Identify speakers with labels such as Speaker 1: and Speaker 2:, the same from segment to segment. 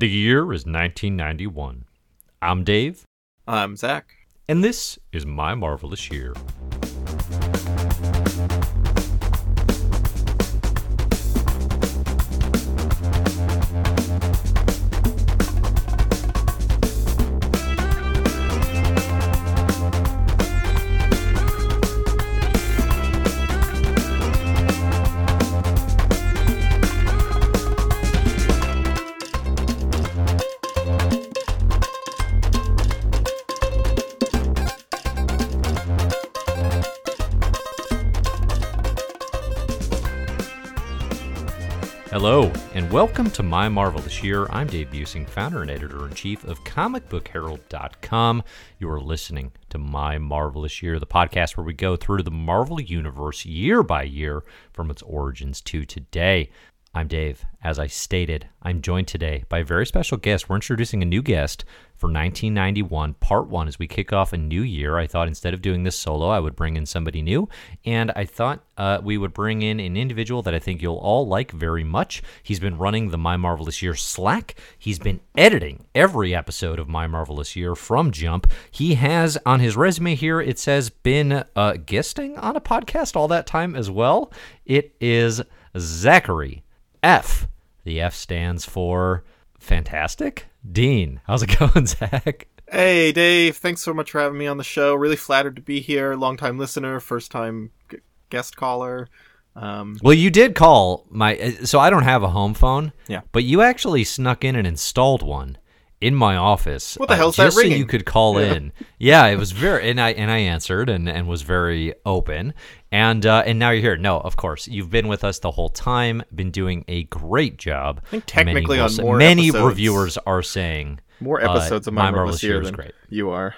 Speaker 1: The year is 1991. I'm Dave,
Speaker 2: I'm Zach.
Speaker 1: and this is My Marvelous Year. Hello, and welcome to My Marvelous Year. I'm Dave Buesing, founder and editor in chief of comicbookherald.com. You are listening to My Marvelous Year, the podcast where we go through the Marvel Universe year by year from its origins to today. I'm Dave. As I stated, I'm joined today by a very special guest. We're introducing a new guest for 1991, part one. As we kick off a new year, I thought instead of doing this solo, I would bring in somebody new. And I thought uh, we would bring in an individual that I think you'll all like very much. He's been running the My Marvelous Year Slack, he's been editing every episode of My Marvelous Year from Jump. He has on his resume here, it says, been uh, guesting on a podcast all that time as well. It is Zachary F. The F stands for fantastic. Dean, how's it going, Zach?
Speaker 2: Hey, Dave. Thanks so much for having me on the show. Really flattered to be here. Long time listener, first time g- guest caller. Um,
Speaker 1: Well, you did call my, uh, so I don't have a home phone.
Speaker 2: Yeah.
Speaker 1: But you actually snuck in and installed one in my office.
Speaker 2: What the
Speaker 1: uh,
Speaker 2: hell's that
Speaker 1: just so you could call
Speaker 2: Yeah.
Speaker 1: in. Yeah, it was very, and I and I answered and and was very open. And uh, and now you're here. No, of course you've been with us the whole time. Been doing a great job. I
Speaker 2: think technically on more
Speaker 1: many
Speaker 2: episodes-
Speaker 1: reviewers are saying
Speaker 2: more
Speaker 1: uh,
Speaker 2: episodes of My, Marvelous Year
Speaker 1: is
Speaker 2: than
Speaker 1: great.
Speaker 2: you are.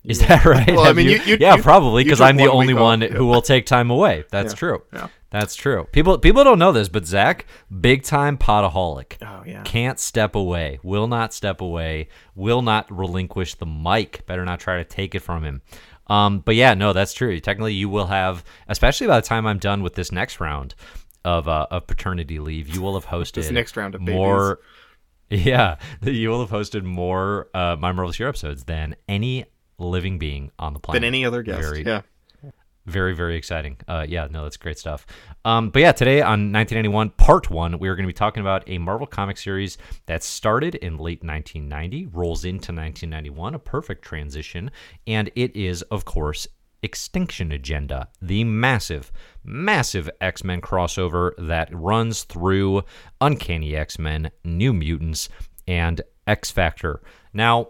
Speaker 1: Is that right?
Speaker 2: Well, I mean, you- you-
Speaker 1: yeah,
Speaker 2: you-
Speaker 1: probably because I'm the only
Speaker 2: week off,
Speaker 1: one who will take time away. That's
Speaker 2: Yeah,
Speaker 1: true.
Speaker 2: yeah.
Speaker 1: That's true. People people don't know this, but Zach, big time potaholic.
Speaker 2: Oh, yeah.
Speaker 1: Can't step away. Will not step away. Will not relinquish the mic. Better not try to take it from him. Um, but yeah, no, that's true. Technically, you will have, especially by the time I'm done with this next round of uh, of paternity leave, you will have hosted
Speaker 2: This next round of babies.
Speaker 1: more. Yeah, you will have hosted more uh, My Marvelous Year episodes than any living being on the planet
Speaker 2: Than any other guest.
Speaker 1: Very-
Speaker 2: yeah.
Speaker 1: very very exciting uh yeah no that's great stuff um but yeah today on 1991 part one we are going to be talking about a marvel comic series that started in late 1990 rolls into 1991 a perfect transition and it is of course extinction agenda the massive massive x-men crossover that runs through uncanny x-men new mutants and x factor now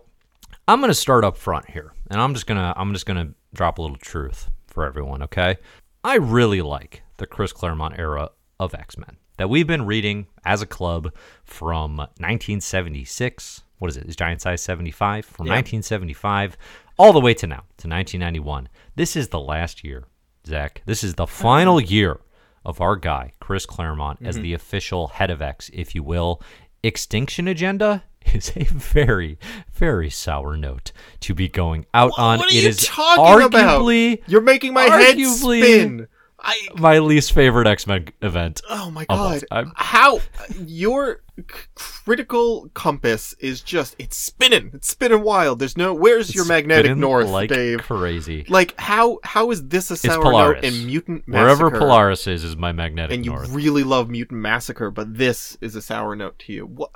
Speaker 1: I'm going to start up front here, and I'm just gonna I'm just gonna drop a little truth for everyone. Okay, I really like the Chris Claremont era of X Men that we've been reading as a club from 1976. What is it? Is Giant Size 75 from
Speaker 2: Yeah.
Speaker 1: 1975 all the way to now to 1991. This is the last year, Zach. This is the final year of our guy Chris Claremont as mm-hmm. the official head of X, if you will. Extinction Agenda is a very, very sour note to be going out on.
Speaker 2: What are
Speaker 1: It
Speaker 2: you
Speaker 1: is
Speaker 2: talking about?
Speaker 1: arguably
Speaker 2: You're making my head spin. I.
Speaker 1: my least favorite X Men event.
Speaker 2: Oh my god! How your c- critical compass is just—it's spinning. It's spinning wild. There's no. Where's your magnetic north,
Speaker 1: like
Speaker 2: Dave?
Speaker 1: crazy.
Speaker 2: Like how how is this a sour note in Mutant Massacre?
Speaker 1: Wherever Polaris is, is my magnetic
Speaker 2: and you
Speaker 1: north.
Speaker 2: really love Mutant Massacre, but this is a sour note to you. What?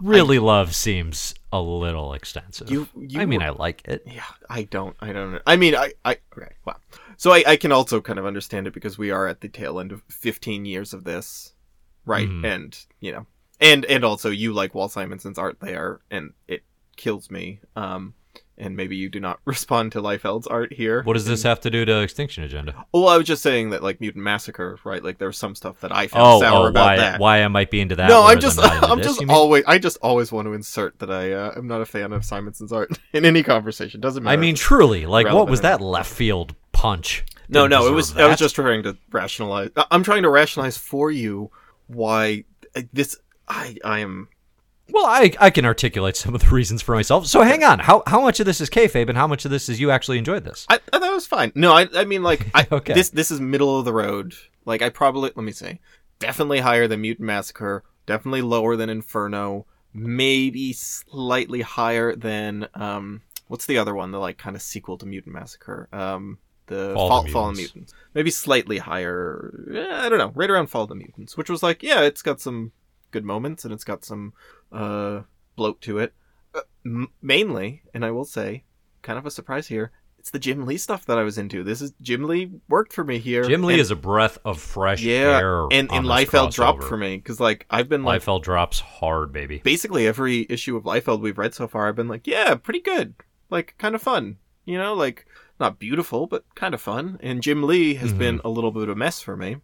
Speaker 1: Really love seems a little extensive.
Speaker 2: You- you
Speaker 1: I mean,
Speaker 2: were-
Speaker 1: I like it.
Speaker 2: Yeah, I don't. I don't. I mean, I. I okay. Wow. So I, I can also kind of understand it because we are at the tail end of 15 years of this, right?
Speaker 1: Mhm.
Speaker 2: And you know, and and also you like Walt Simonson's art there, and it kills me. Um, and maybe you do not respond to Liefeld's art here.
Speaker 1: What does this have to do to Extinction Agenda?
Speaker 2: Well, I was just saying that like Mutant Massacre, right? Like there's some stuff that I found
Speaker 1: Oh,
Speaker 2: sour
Speaker 1: oh,
Speaker 2: about
Speaker 1: why,
Speaker 2: that.
Speaker 1: why I might be into that?
Speaker 2: no, I'm just, I'm
Speaker 1: this,
Speaker 2: just always, I just always want to insert that I uh, am not a fan of Simonson's art in any conversation. Doesn't matter.
Speaker 1: I mean, truly, like, what was that left field punch?
Speaker 2: no, no, it was. I was just trying to rationalize. I'm trying to rationalize for you why uh, this. I, I am.
Speaker 1: Well, I I can articulate some of the reasons for myself. So hang on, how how much of this is kayfabe, and how much of this is you actually enjoyed this?
Speaker 2: I, I thought it was fine. No, I, I mean, like, I,
Speaker 1: Okay.
Speaker 2: this, this is middle of the road. Like, I probably, let me see, definitely higher than Mutant Massacre, definitely lower than Inferno, maybe slightly higher than um, what's the other one? The like kind of sequel to Mutant Massacre. Um, the
Speaker 1: Fall
Speaker 2: Fall,
Speaker 1: the Mutants.
Speaker 2: Mutants. Maybe slightly higher. eh, I don't know. Right around Fall of the Mutants, which was like, yeah, it's got some good moments and it's got some uh, bloat to it. Uh, m- mainly, and I will say, kind of a surprise here. It's the Jim Lee stuff that I was into. This is Jim Lee worked for me here.
Speaker 1: Jim Lee
Speaker 2: and-
Speaker 1: is a breath of fresh
Speaker 2: yeah,
Speaker 1: air.
Speaker 2: and and Liefeld dropped for me because like I've been like
Speaker 1: Liefeld drops hard, baby.
Speaker 2: basically every issue of Liefeld we've read so far, I've been like, yeah, pretty good, like kind of fun, you know, like not beautiful, but kind of fun. And Jim Lee has
Speaker 1: Mhm.
Speaker 2: been a little bit of a mess for me,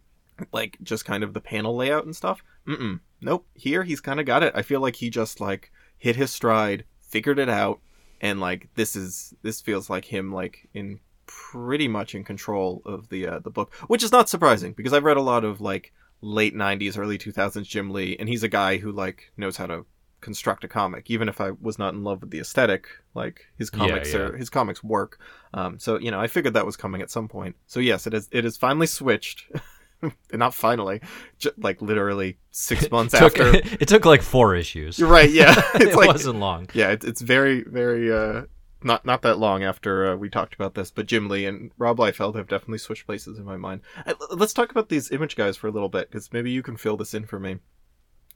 Speaker 2: like just kind of the panel layout and stuff. Mm-mm, nope. Here he's kind of got it. I feel like he just like hit his stride, figured it out, and like this is this feels like him like in pretty much in control of the uh, the book, which is not surprising because I've read a lot of like late 90s early 2000s Jim Lee and he's a guy who like knows how to construct a comic even if I was not in love with the aesthetic like his
Speaker 1: Yeah,
Speaker 2: comics
Speaker 1: yeah.
Speaker 2: are his comics work um so you know I figured that was coming at some point so yes it is it is finally switched not finally j- like literally 6 months
Speaker 1: Took-
Speaker 2: after
Speaker 1: it took like four issues.
Speaker 2: you're right yeah it's
Speaker 1: it
Speaker 2: like
Speaker 1: wasn't long.
Speaker 2: yeah, it's, it's very, very, uh, not not that long after uh, we talked about this, but Jim Lee and Rob Liefeld have definitely switched places in my mind. L- let's talk about these image guys for a little bit, because maybe you can fill this in for me.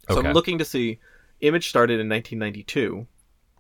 Speaker 2: So
Speaker 1: Okay.
Speaker 2: I'm looking to see. Image started in 1992,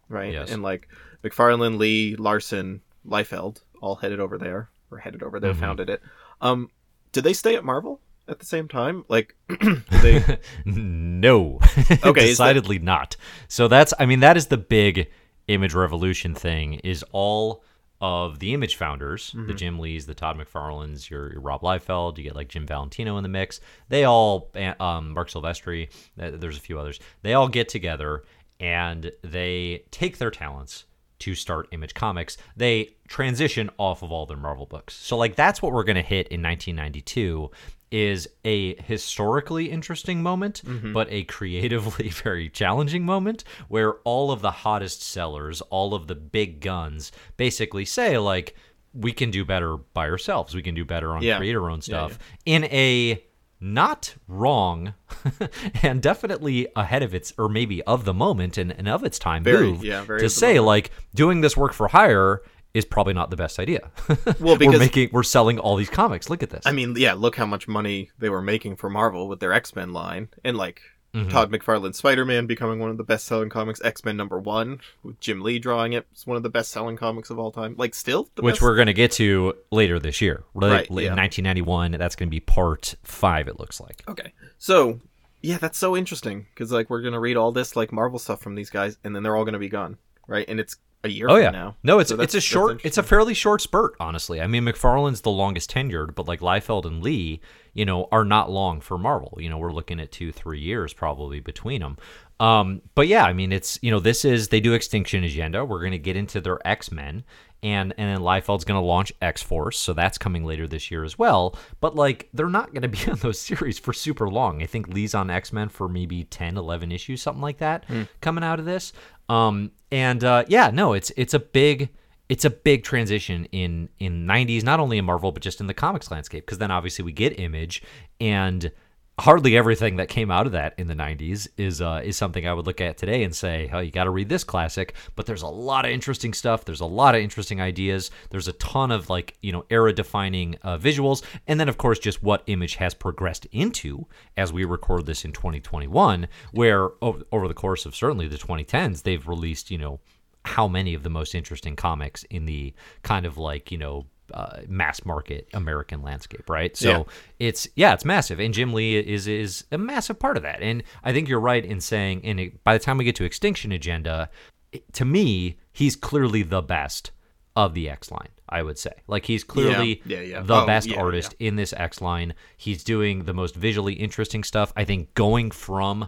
Speaker 2: right?
Speaker 1: Yes.
Speaker 2: And like McFarlane, Lee, Larsen, Liefeld all headed over there, or headed over there,
Speaker 1: Mhm.
Speaker 2: founded it. Um, did they stay at Marvel at the same time? Like, they?
Speaker 1: no.
Speaker 2: Okay, is that-
Speaker 1: decidedly not. So that's I mean that is the big image revolution thing is all of the image founders, the
Speaker 2: Mm-hmm.
Speaker 1: Jim Lees, the Todd McFarlanes, your, your Rob Liefeld, you get like Jim Valentino in the mix. They all, um, Marc Silvestri, uh, there's a few others. They all get together and they take their talents to start Image Comics. They transition off of all their Marvel books. So like that's what we're going to hit in 1992 is a historically interesting moment, mm-hmm. but a creatively very challenging moment where all of the hottest sellers, all of the big guns basically say like we can do better by ourselves. We can do better on
Speaker 2: Yeah.
Speaker 1: create our own
Speaker 2: Yeah,
Speaker 1: stuff in a not wrong and definitely ahead of its or maybe of the moment and, and of its time
Speaker 2: Very,
Speaker 1: move
Speaker 2: yeah, very
Speaker 1: to say
Speaker 2: moment.
Speaker 1: like doing this work for hire is probably not the best idea.
Speaker 2: Well, because we're
Speaker 1: making we're selling all these comics. Look at this.
Speaker 2: I mean, yeah, look how much money they were making for Marvel with their X Men line, and like
Speaker 1: Mhm.
Speaker 2: Todd McFarlane's Spider Man becoming one of the best selling comics, X Men number one, with Jim Lee drawing it. It's one of the best selling comics of all time. Like, still, the
Speaker 1: which
Speaker 2: best?
Speaker 1: we're going to get to later this year. Right,
Speaker 2: Right,
Speaker 1: in
Speaker 2: yeah.
Speaker 1: 1991. That's going to be part five. It looks like.
Speaker 2: okay. So, yeah, that's so interesting because like we're gonna read all this like Marvel stuff from these guys, and then they're all gonna be gone, right? And it's a year
Speaker 1: Oh
Speaker 2: from
Speaker 1: yeah,
Speaker 2: now.
Speaker 1: no, it's
Speaker 2: So
Speaker 1: it's a short, it's a fairly short spurt, honestly. I mean, McFarlane's the longest tenured, but like Liefeld and Lee, you know, are not long for Marvel. You know, we're looking at two, three years probably between them. Um, but yeah, I mean, it's you know, this is they do Extinction Agenda. We're gonna get into their X Men, and and then Liefeld's gonna launch X Force, so that's coming later this year as well. But like, they're not gonna be on those series for super long. I think Lee's on X Men for maybe 10, 11 issues, something like that, coming out of this. Um, and uh, yeah, no, it's it's a big it's a big transition in in 90s not only in marvel but just in the comics landscape because then obviously we get image and hardly everything that came out of that in the 90s is uh, is something i would look at today and say oh you got to read this classic. But there's a lot of interesting stuff. There's a lot of interesting ideas. There's a ton of like you know era defining uh, visuals. And then of course just what image has progressed into as we record this in 2021 where over, over the course of certainly the 2010s they've released you know how many of the most interesting comics in the kind of like you know uh, mass market American landscape, right? So
Speaker 2: Yeah.
Speaker 1: it's yeah, it's massive, and Jim Lee is is a massive part of that. And I think you're right in saying, and it, by the time we get to Extinction Agenda, it- to me, he's clearly the best of the X line. I would say, like he's clearly
Speaker 2: Yeah, yeah.
Speaker 1: the
Speaker 2: Oh,
Speaker 1: best artist in this X line. He's doing the most visually interesting stuff. I think going from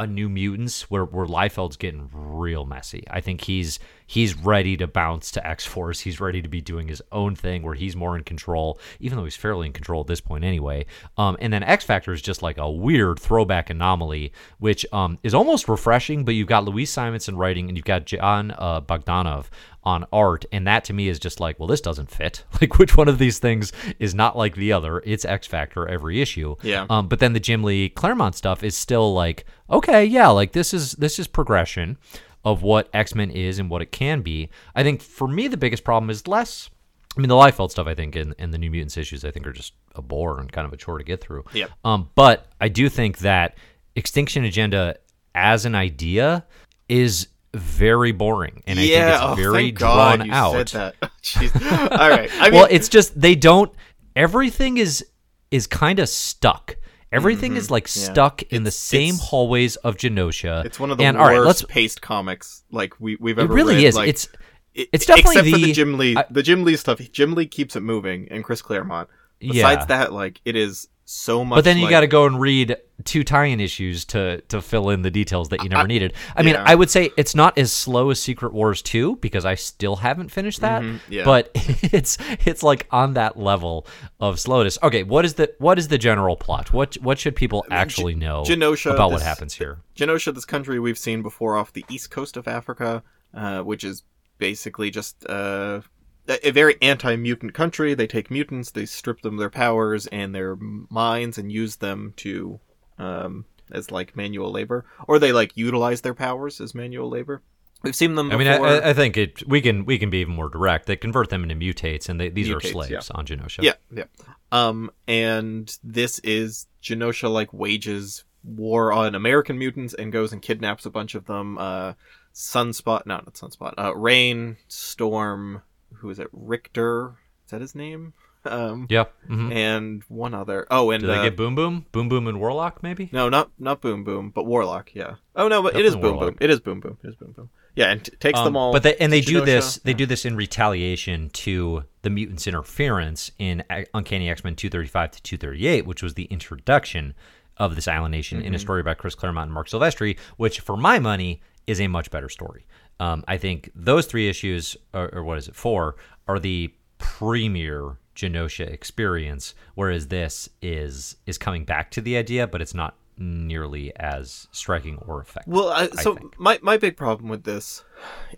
Speaker 1: a New Mutants where where Liefeld's getting real messy. I think he's he's ready to bounce to X Force. He's ready to be doing his own thing where he's more in control, even though he's fairly in control at this point anyway. Um, and then X Factor is just like a weird throwback anomaly, which um, is almost refreshing. But you've got Louise Simonson writing, and you've got Jon uh, Bogdanove on art, and that to me is just like, well, this doesn't fit. Like, which one of these things is not like the other? It's X Factor every issue.
Speaker 2: Yeah.
Speaker 1: Um, but then the Jim Lee Claremont stuff is still like, okay, yeah, like this is this is progression of what X Men is and what it can be. I think for me the biggest problem is less. I mean, the Liefeld stuff, I think, and, and the New Mutants issues, I think, are just a bore and kind of a chore to get through.
Speaker 2: Yep.
Speaker 1: Um, but I do think that Extinction Agenda as an idea is very boring, and I
Speaker 2: yeah,
Speaker 1: think
Speaker 2: oh,
Speaker 1: it's very
Speaker 2: thank God
Speaker 1: drawn
Speaker 2: you
Speaker 1: out.
Speaker 2: Said that. All right. I mean,
Speaker 1: well, it's just they don't. Everything is is kind of stuck. Everything is like
Speaker 2: Mm-hmm. Yeah.
Speaker 1: stuck in the same hallways of Genosha.
Speaker 2: it's one of the
Speaker 1: and,
Speaker 2: worst
Speaker 1: all right, let's.
Speaker 2: paced comics like we we've
Speaker 1: It
Speaker 2: ever.
Speaker 1: really
Speaker 2: read.
Speaker 1: is.
Speaker 2: Like,
Speaker 1: it's it's definitely
Speaker 2: except for
Speaker 1: the-
Speaker 2: the Jim Lee,
Speaker 1: I-
Speaker 2: the Jim Lee stuff. Jim Lee keeps it moving, and Chris Claremont. Besides
Speaker 1: yeah.
Speaker 2: that, like it is so much.
Speaker 1: But then you
Speaker 2: like,
Speaker 1: got to go and read two tie-in issues to to fill in the details that you never needed. I mean,
Speaker 2: yeah.
Speaker 1: I would say it's not as slow as Secret Wars 2 because I still haven't finished that.
Speaker 2: Mhm, yeah.
Speaker 1: But it's it's like on that level of slowness. Okay, what is the what is the general plot? What what should people actually know
Speaker 2: Genosha,
Speaker 1: about what happens here?
Speaker 2: Genosha, this country we've seen before off the east coast of Africa, uh, which is basically just uh, a a very anti-mutant country. They take mutants, they strip them their powers and their minds, and use them to um, as like manual labor, or they like utilize their powers as manual labor. We've seen them
Speaker 1: I mean, I, I- think it. We can we can be even more direct. They convert them into mutates, and they, these are
Speaker 2: Mutates,
Speaker 1: slaves on Genosha.
Speaker 2: Yeah, yeah. Um, and this is Genosha like wages war on American mutants and goes and kidnaps a bunch of them. Uh, Sunspot, no, not Sunspot. Uh, Rain, Storm, who is it? Richter, is that his name? Um,
Speaker 1: Yeah. mhm.
Speaker 2: and one other. Oh, and
Speaker 1: they
Speaker 2: uh,
Speaker 1: get Boom Boom, Boom Boom, and Warlock? Maybe.
Speaker 2: no, not not Boom Boom, but Warlock. Yeah. Oh no, but it is Boom Boom. It is Boom Boom. It is Boom Boom. Yeah, and t- takes them
Speaker 1: Um,
Speaker 2: all.
Speaker 1: But they and they
Speaker 2: to
Speaker 1: do
Speaker 2: Genosha.
Speaker 1: this they do this in retaliation to the mutants' interference in Uncanny X Men two thirty five to two thirty eight, which was the introduction of this Island Nation
Speaker 2: Mm-hmm.
Speaker 1: in a story by Chris Claremont and Marc Silvestri, which for my money is a much better story. Um, I think those three issues, or, or what is it, four, are the premier Genosha experience, whereas this is is coming back to the idea, but it's not nearly as striking or effective.
Speaker 2: Well, I, so
Speaker 1: think.
Speaker 2: my my big problem with this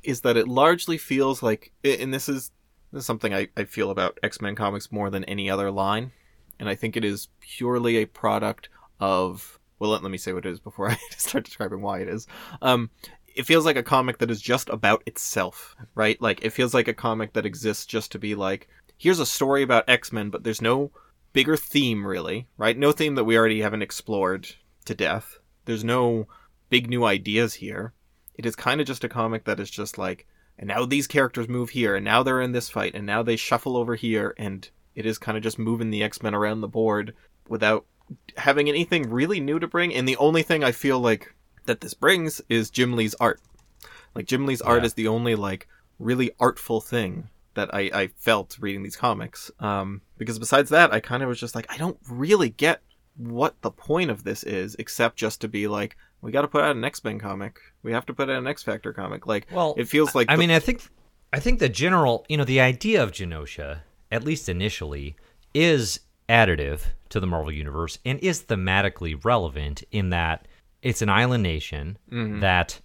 Speaker 2: is that it largely feels like, and this is this is something I, I feel about X Men comics more than any other line, and I think it is purely a product of. Well, let, let me say what it is before I start describing why it is. Um, it feels like a comic that is just about itself, right? Like it feels like a comic that exists just to be like, here's a story about X Men, but there's no bigger theme really, right? No theme that we already haven't explored to death. There's no big new ideas here. It is kind of just a comic that is just like, and now these characters move here, and now they're in this fight, and now they shuffle over here, and it is kind of just moving the X Men around the board without having anything really new to bring. And the only thing I feel like that this brings is Jim Lee's art. Like Jim Lee's art is the only like really artful thing that I, I felt reading these comics. Um, because besides that, I kind of was just like, I don't really get what the point of this is, except just to be like, we got to put out an X Men comic. We have to put out an X Factor comic. Like,
Speaker 1: Well,
Speaker 2: it feels like
Speaker 1: I
Speaker 2: the-
Speaker 1: mean, I think I think the general, you know, the idea of Genosha, at least initially, is additive to the Marvel universe and is thematically relevant in that it's an island nation
Speaker 2: Mm-hmm.
Speaker 1: that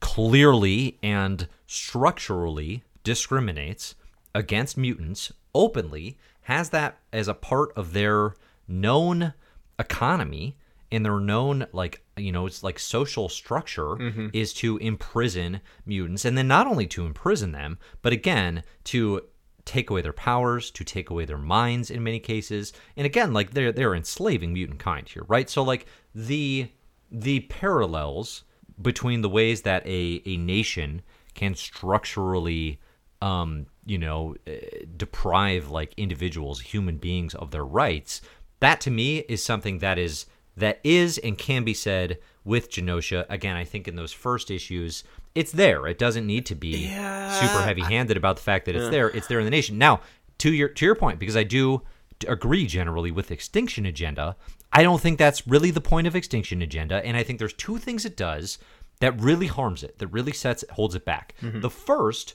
Speaker 1: clearly and structurally discriminates against mutants openly, has that as a part of their known economy and their known like you know it's like social structure is to imprison mutants and then not only to imprison them but again to take away their powers to take away their minds in many cases. And again like they're they're enslaving mutant kind here right? So like the the parallels between the ways that a a nation can structurally um you know uh, deprive like individuals human beings of their rights that to me is something that is that is and can be said with Genosha. Again, I think in those first issues, it's there. It doesn't need to be
Speaker 2: Yeah,
Speaker 1: super heavy-handed about the fact that it's there. It's there in the nation. Now, to your to your point, because I do agree generally with Extinction Agenda. I don't think that's really the point of Extinction Agenda, and I think there's two things it does that really harms it, that really sets holds it back. The first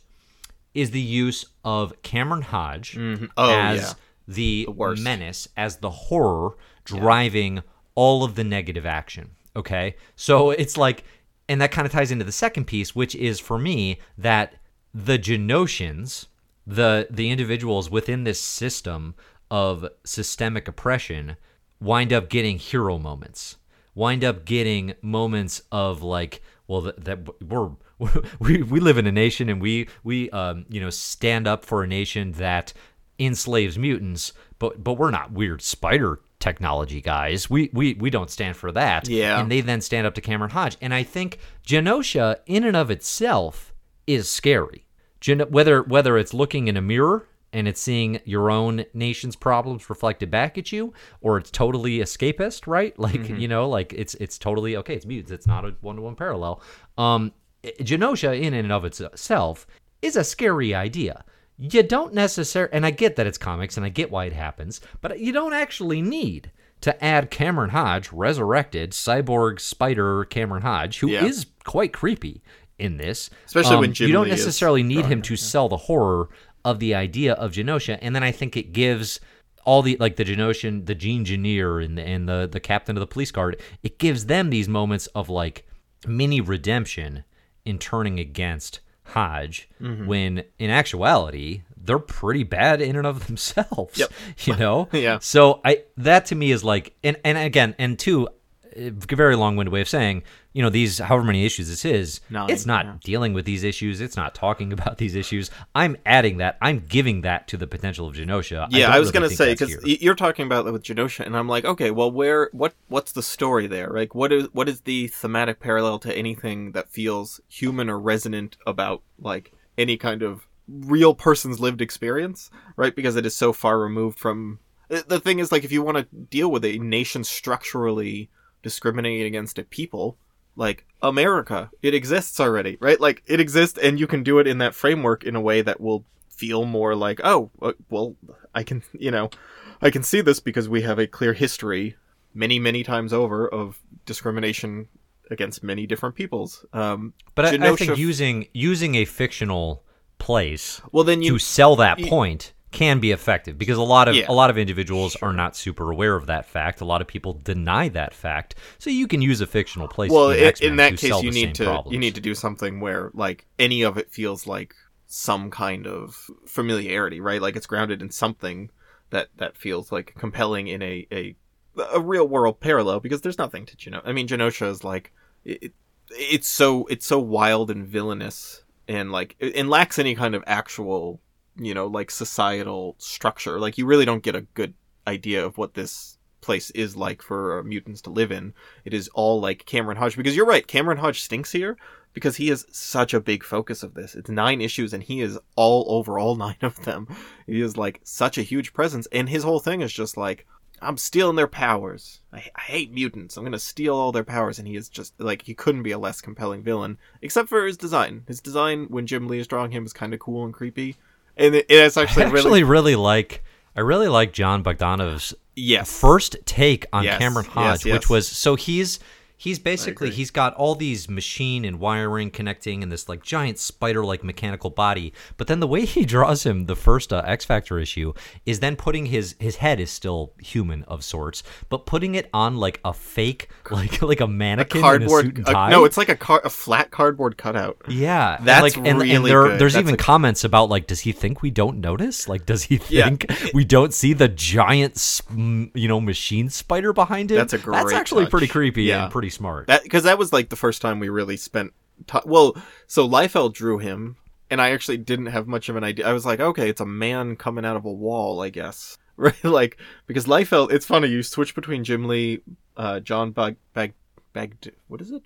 Speaker 1: is the use of Cameron Hodge mm-hmm.
Speaker 2: Oh,
Speaker 1: as
Speaker 2: yeah.
Speaker 1: the,
Speaker 2: worst.
Speaker 1: menace, as the horror driving all of the negative action. Okay. So it's like, and that kind of ties into the second piece, which is for me that the Genoshans, the the individuals within this system of systemic oppression, wind up getting hero moments. Wind up getting moments of like, well, that, that we're we we live in a nation and we we um you know stand up for a nation that enslaves mutants, but but we're not weird spider technology guys. We we we don't stand for that.
Speaker 2: Yeah.
Speaker 1: And they then stand up to Cameron Hodge. And I think Genosha in and of itself is scary. Gen- whether whether it's looking in a mirror and it's seeing your own nation's problems reflected back at you, or it's totally escapist, right? Like you know, like it's it's totally okay. It's mutants. It's not a one to one parallel. Um, Genosha in and of itself is a scary idea. You don't necessarily, and I get that it's comics and I get why it happens, but you don't actually need to add Cameron Hodge, resurrected cyborg spider Cameron Hodge, who is
Speaker 2: Yeah.
Speaker 1: quite creepy in this.
Speaker 2: Especially when
Speaker 1: Um,
Speaker 2: Jim
Speaker 1: you don't
Speaker 2: Lee is
Speaker 1: necessarily need him to sell the horror of the idea of Genosha, and then I think it gives all the like the Genoshan, the Gene Engineer, and the, and the the captain of the police guard. It gives them these moments of like mini redemption in turning against Hodge,
Speaker 2: Mm-hmm.
Speaker 1: when in actuality they're pretty bad in and of themselves.
Speaker 2: Yep.
Speaker 1: You know.
Speaker 2: Yeah.
Speaker 1: So I that to me is like, and and again, and two, a very long-winded way of saying, you know, these however many issues this is,
Speaker 2: Nine,
Speaker 1: it's not
Speaker 2: yeah.
Speaker 1: dealing with these issues. It's not talking about these issues. I'm adding that. I'm giving that to the potential of Genosha.
Speaker 2: Yeah,
Speaker 1: don't
Speaker 2: I, was
Speaker 1: really
Speaker 2: gonna say because you're talking about it with Genosha, and I'm like, okay, well, where, what, what's the story there? Like, what is, what is the thematic parallel to anything that feels human or resonant about like any kind of real person's lived experience, right? Because it is so far removed from. The thing is, like, if you want to deal with a nation structurally discriminating against a people, like America, it exists already, right? Like, it exists, and you can do it in that framework in a way that will feel more like, oh, uh, well, I can, you know, I can see this because we have a clear history, many, many times over, of discrimination against many different peoples. Um,
Speaker 1: But I, I think using using a fictional place
Speaker 2: well, then you
Speaker 1: to sell that
Speaker 2: you-
Speaker 1: point can be effective because a lot of
Speaker 2: Yeah.
Speaker 1: a lot of individuals are not super aware of that fact. A lot of people deny that fact. So you can use a fictional place.
Speaker 2: well
Speaker 1: in,
Speaker 2: i-
Speaker 1: X-Men
Speaker 2: in that case you need to
Speaker 1: problems.
Speaker 2: you need to do something where like any of it feels like some kind of familiarity right like it's grounded in something that that feels like compelling in a a, a real world parallel because there's nothing to Geno- I mean Genosha is like it, it's so it's so wild and villainous and like and lacks any kind of actual you know like societal structure like you really don't get a good idea of what this place is like for mutants to live in it is all like Cameron Hodge because you're right Cameron Hodge stinks here because he is such a big focus of this it's nine issues and he is all over all nine of them he is like such a huge presence and his whole thing is just like I'm stealing their powers. I, I hate mutants. I'm gonna steal all their powers, and he is just like he couldn't be a less compelling villain, except for his design. His design when Jim Lee is drawing him is kind of cool and creepy, and it, it's actually,
Speaker 1: I
Speaker 2: really
Speaker 1: actually really like I really like Jon Bogdanove's
Speaker 2: yes,
Speaker 1: first take on
Speaker 2: Yes,
Speaker 1: Cameron
Speaker 2: yes,
Speaker 1: Hodge,
Speaker 2: yes.
Speaker 1: which was so he's he's basically he's got all these machine and wiring connecting and this like giant spider like mechanical body. But then the way he draws him, the first uh, X Factor issue, is then putting his his head is still human of sorts, but putting it on like a fake like like a mannequin in a suit
Speaker 2: cardboard.
Speaker 1: and
Speaker 2: uh,
Speaker 1: tie.
Speaker 2: no, it's like a car, a flat cardboard cutout.
Speaker 1: Yeah, and,
Speaker 2: That's
Speaker 1: like, and, and
Speaker 2: really
Speaker 1: there,
Speaker 2: good.
Speaker 1: there's
Speaker 2: That's
Speaker 1: even
Speaker 2: a-
Speaker 1: comments about like, does he think we don't notice? Like, does he
Speaker 2: Yeah.
Speaker 1: think we don't see the giant, you know, machine spider behind him?
Speaker 2: That's a great That's
Speaker 1: actually
Speaker 2: touch.
Speaker 1: pretty creepy
Speaker 2: Yeah.
Speaker 1: and pretty smart.
Speaker 2: That because that was like the first time we really spent. T- well, so Liefeld drew him, and I actually didn't have much of an idea. I was like, okay, it's a man coming out of a wall, I guess. Right, like because Liefeld. It's funny you switch between Jim Lee, uh, Jon Bag Bag Bag. What is it?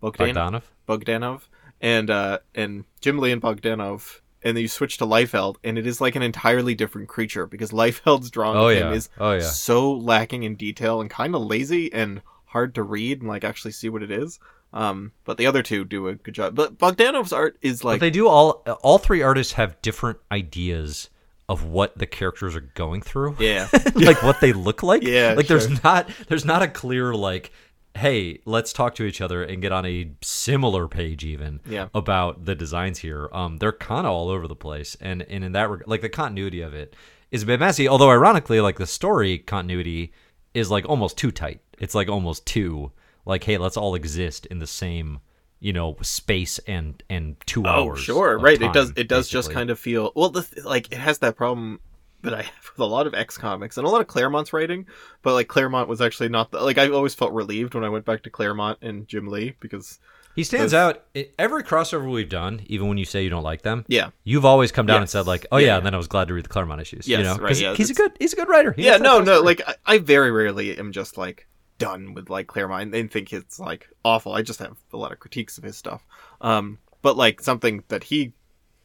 Speaker 2: Bogdan-
Speaker 1: Bogdanove.
Speaker 2: Bogdanove and uh and Jim Lee and Bogdanove. And then you switch to Liefeld, and it is like an entirely different creature because Liefeld's drawing
Speaker 1: Oh yeah.
Speaker 2: is
Speaker 1: oh yeah.
Speaker 2: so lacking in detail and kind of lazy and hard to read and like actually see what it is. Um, but the other two do a good job. But Bogdanove's art is
Speaker 1: But
Speaker 2: like
Speaker 1: they do all. All three artists have different ideas of what the characters are going through.
Speaker 2: yeah,
Speaker 1: like what they look like.
Speaker 2: Yeah,
Speaker 1: like
Speaker 2: sure.
Speaker 1: there's not there's not a clear like, hey, let's talk to each other and get on a similar page even
Speaker 2: Yeah.
Speaker 1: about the designs here. Um, they're kind of all over the place, and and in that reg- like the continuity of it is a bit messy. Although ironically, like the story continuity is like almost too tight. It's like almost two. like, hey, let's all exist in the same. you know space and and two
Speaker 2: Oh,
Speaker 1: hours.
Speaker 2: sure, right. it does. It does just kind of feel well. The th- like it has that problem that I have with a lot of X comics and a lot of Claremont's writing. But like Claremont was actually not the, like I always felt relieved when I went back to Claremont and Jim Lee because
Speaker 1: He stands
Speaker 2: Those-
Speaker 1: out. Every crossover we've done, even when you say you don't like them,
Speaker 2: yeah,
Speaker 1: you've always come down and said like, "Oh
Speaker 2: Yeah,
Speaker 1: yeah,", and then I was glad to read the Claremont issues. you
Speaker 2: Yes,
Speaker 1: know,
Speaker 2: right, yeah,
Speaker 1: he's a good he's a good writer. He
Speaker 2: yeah. No, no.
Speaker 1: story.
Speaker 2: Like I, I very rarely am just like done with like Claremont and think it's like awful. I just have a lot of critiques of his stuff. Um, but like something that he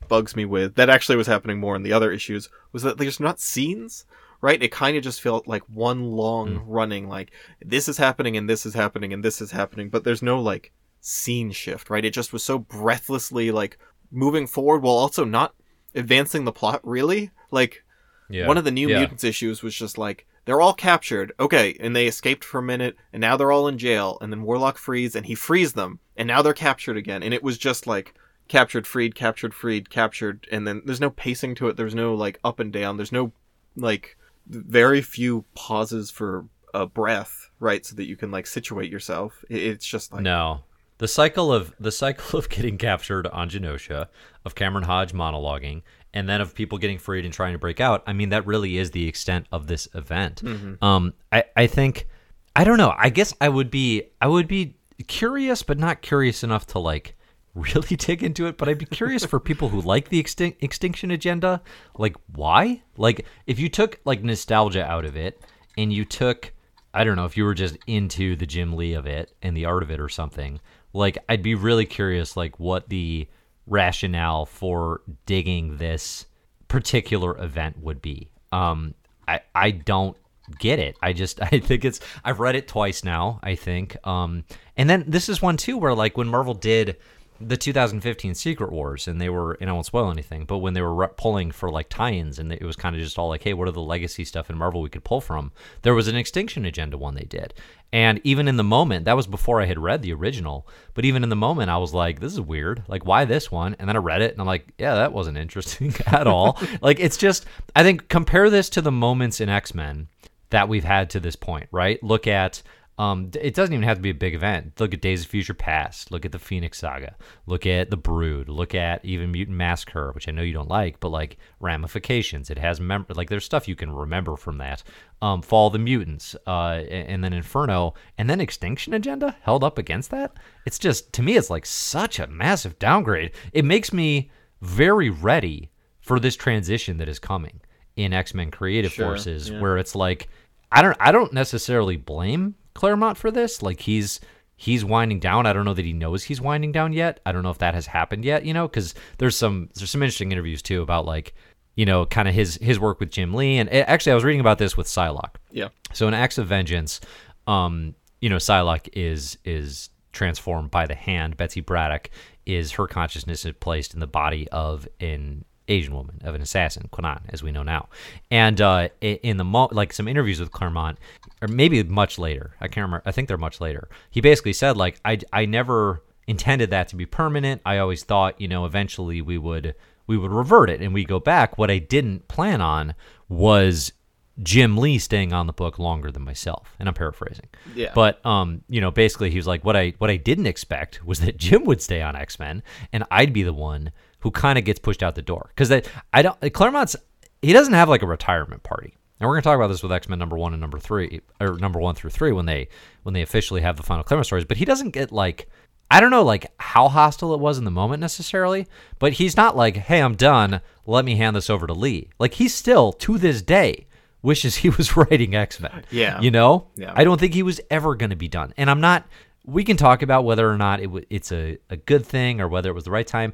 Speaker 2: bugs me with that actually was happening more in the other issues was that there's not scenes right it kind of just felt like one long
Speaker 1: Hmm.
Speaker 2: running like this is happening and this is happening and this is happening but there's no like scene shift right it just was so breathlessly like moving forward while also not advancing the plot really like
Speaker 1: yeah.
Speaker 2: one of the new
Speaker 1: Yeah.
Speaker 2: mutants issues was just like they're all captured. Okay and they escaped for a minute and now they're all in jail and then warlock frees and he frees them and now they're captured again. And it was just like captured freed captured freed captured and then there's no pacing to it. There's no like up and down. There's no like very few pauses for a breath right so that you can like situate yourself. It's just like
Speaker 1: No. The cycle of the cycle of getting captured on Genosha, of Cameron Hodge monologuing, and then of people getting freed and trying to break out. I mean, that really is the extent of this event. Um, I, I think I don't know. I guess I would be I would be curious, but not curious enough to like really dig into it. But I'd be curious for people who like the extin- extinction agenda, like why? Like if you took like nostalgia out of it and you took I don't know if you were just into the Jim Lee of it and the art of it or something. Like I'd be really curious like what the rationale for digging this particular event would be. Um I I don't get it. I just I think it's I've read it twice now, I think. Um and then this is one too where like when Marvel did the 2015 Secret Wars, and they were, and I won't spoil anything, but when they were re- pulling for like tie-ins, and it was kind of just all like, hey, what are the legacy stuff in Marvel we could pull from? There was an Extinction Agenda one they did, and even in the moment, that was before I had read the original, but even in the moment, I was like, this is weird, like why this one? And then I read it, and I'm like, yeah, that wasn't interesting at all. like it's just, I think compare this to the moments in X Men that we've had to this point, right? Look at um, it doesn't even have to be a big event. Look at Days of Future Past. Look at the Phoenix Saga. Look at the Brood. Look at even Mutant Massacre, which I know you don't like, but like ramifications. It has mem- like there's stuff you can remember from that. Um, Fall of the Mutants, uh, and then Inferno, and then Extinction Agenda held up against that. It's just to me, it's like such a massive downgrade. It makes me very ready for this transition that is coming in X Men Creative
Speaker 2: Sure,
Speaker 1: Forces,
Speaker 2: yeah.
Speaker 1: where it's like I don't I don't necessarily blame Claremont for this. Like he's he's winding down. I don't know that he knows he's winding down yet. I don't know if that has happened yet. You know, because there's some there's some interesting interviews too about like you know kind of his his work with Jim Lee and eh, actually I was reading about this with Psylocke.
Speaker 2: yeah
Speaker 1: So in Acts of Vengeance, um, you know, Psylocke is is transformed by the hand. Betsy Braddock is her consciousness is placed in the body of an Asian woman, of an assassin, Kwannon, as we know now. And uh, in the mo- like some interviews with Claremont, or maybe much later, I can't remember. I think they're much later. He basically said like, I I never intended that to be permanent. I always thought, you know, eventually we would we would revert it and we go back. What I didn't plan on was Jim Lee staying on the book longer than myself, and I'm paraphrasing.
Speaker 2: Yeah.
Speaker 1: But um, you know, basically he was like, what I what I didn't expect was that Jim would stay on X Men, and I'd be the one who kind of gets pushed out the door because that I don't Claremont's he doesn't have like a retirement party. And we're gonna talk about this with X Men number one and number three, or number one through three when they when they officially have the final Claremont stories. But he doesn't get like I don't know like how hostile it was in the moment necessarily, but he's not like, hey, I'm done. Let me hand this over to Lee. Like he's still to this day wishes he was writing X Men.
Speaker 2: Yeah.
Speaker 1: you know.
Speaker 2: Yeah.
Speaker 1: I don't think he was ever going to be done. And I'm not. We can talk about whether or not it w- it's a, a good thing or whether it was the right time.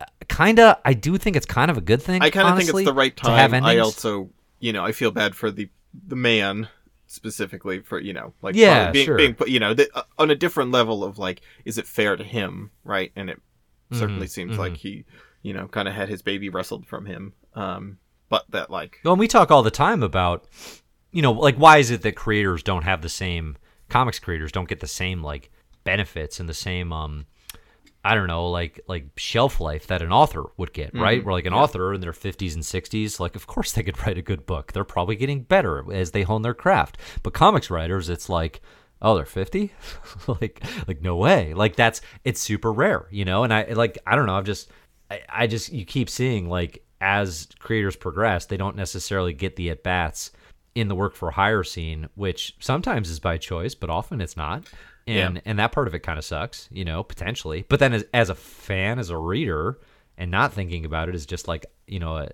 Speaker 1: I kind of I do think it's kind of a good thing.
Speaker 2: I kind of think it's the right
Speaker 1: to have
Speaker 2: time. I also, you know, I feel bad for the the man specifically for you know, like
Speaker 1: Yeah,
Speaker 2: being,
Speaker 1: sure.
Speaker 2: being put, you know, the, uh, on a different level of like, is it fair to him, right? And it
Speaker 1: Mm-hmm,
Speaker 2: certainly seems like he, you know, kind of had his baby wrestled from him. Um, but that like,
Speaker 1: Well, and we talk all the time about, you know, like why is it that creators don't have the same comics creators don't get the same like benefits and the same um I don't know, like like shelf life that an author would get, mm-hmm. right? Where like an author in their 50s and 60s, like of course they could write a good book. They're probably getting better as they hone their craft. But comics writers, it's like oh they're 50 like like no way like that's it's super rare you know and i like i don't know i've just I, I just you keep seeing like as creators progress they don't necessarily get the at bats in the work for hire scene which sometimes is by choice but often it's not and
Speaker 2: Yeah.
Speaker 1: and that part of it kind of sucks you know potentially but then as, as a fan as a reader and not thinking about it is just like you know a,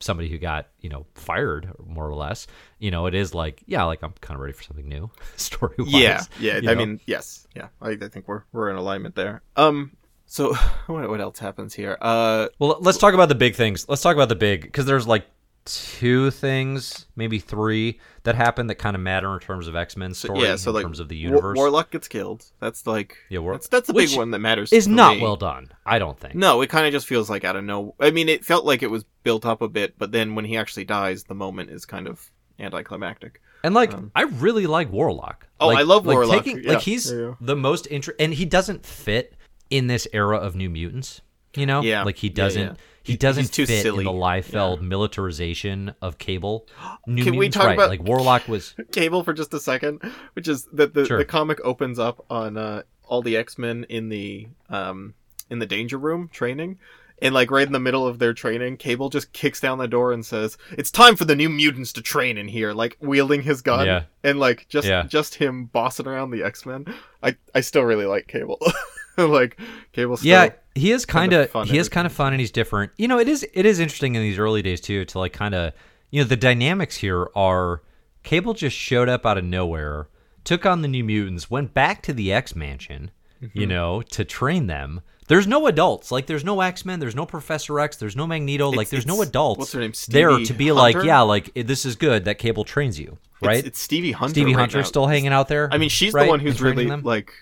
Speaker 1: somebody who got you know fired more or less you know it is like yeah like i'm kind of ready for something new story wise
Speaker 2: Yeah, yeah. I mean, yes, yeah. I, I think we're we're in alignment there. Um, so what what else happens here? Uh,
Speaker 1: well let's talk about the big things let's talk about the big because there's like two things maybe three that happen that kind of matter in terms of x-men story
Speaker 2: yeah. So
Speaker 1: in
Speaker 2: like,
Speaker 1: terms of the
Speaker 2: War-
Speaker 1: universe
Speaker 2: Warlock gets killed. That's like,
Speaker 1: Yeah, War-
Speaker 2: that's that's the
Speaker 1: which
Speaker 2: big one that matters.
Speaker 1: is
Speaker 2: for
Speaker 1: not
Speaker 2: me.
Speaker 1: well done i don't think
Speaker 2: No, it kind of just feels like out of no. I mean, it felt like it was built up a bit, but then when he actually dies, the moment is kind of anticlimactic.
Speaker 1: And like,
Speaker 2: Um,
Speaker 1: I really like Warlock.
Speaker 2: Oh,
Speaker 1: Like-
Speaker 2: I love
Speaker 1: like
Speaker 2: Warlock,
Speaker 1: Taking,
Speaker 2: yeah.
Speaker 1: Like he's
Speaker 2: Yeah, yeah.
Speaker 1: the most interesting, and he doesn't fit in this era of New Mutants. You know,
Speaker 2: Yeah.
Speaker 1: like he doesn't.
Speaker 2: yeah.
Speaker 1: He
Speaker 2: He-
Speaker 1: doesn't
Speaker 2: he's too
Speaker 1: fit
Speaker 2: silly.
Speaker 1: in the Liefeld militarization of Cable. New
Speaker 2: Can we
Speaker 1: Mutants,
Speaker 2: talk
Speaker 1: right?
Speaker 2: about-
Speaker 1: like Warlock was?
Speaker 2: Cable for just a second, which is that the,
Speaker 1: Sure.
Speaker 2: the comic opens up on uh, all the X Men in the um in the danger room training. And like right in the middle of their training, Cable just kicks down the door and says, "It's time for the new mutants to train in here." Like wielding his gun,
Speaker 1: Yeah.
Speaker 2: and like just
Speaker 1: Yeah.
Speaker 2: just him bossing around the X Men. I I still really like Cable. like Cable. Still,
Speaker 1: Yeah, he is kind
Speaker 2: fun
Speaker 1: he is kind of fun and he's different. You know, it is it is interesting in these early days too to like kind of you know the dynamics here are Cable just showed up out of nowhere, took on the New Mutants, went back to the X Mansion, you
Speaker 2: Mm-hmm.
Speaker 1: know, to train them. There's no adults, like there's no X Men, there's no Professor X, there's no Magneto, like there's no adults
Speaker 2: what's her name,
Speaker 1: there to be like, yeah, like eh, this is good that Cable trains you, right?
Speaker 2: It's, it's Stevie Hunter.
Speaker 1: Stevie
Speaker 2: right
Speaker 1: Hunter
Speaker 2: now.
Speaker 1: still hanging out there.
Speaker 2: I mean, she's
Speaker 1: right,
Speaker 2: the one who's really
Speaker 1: them?
Speaker 2: like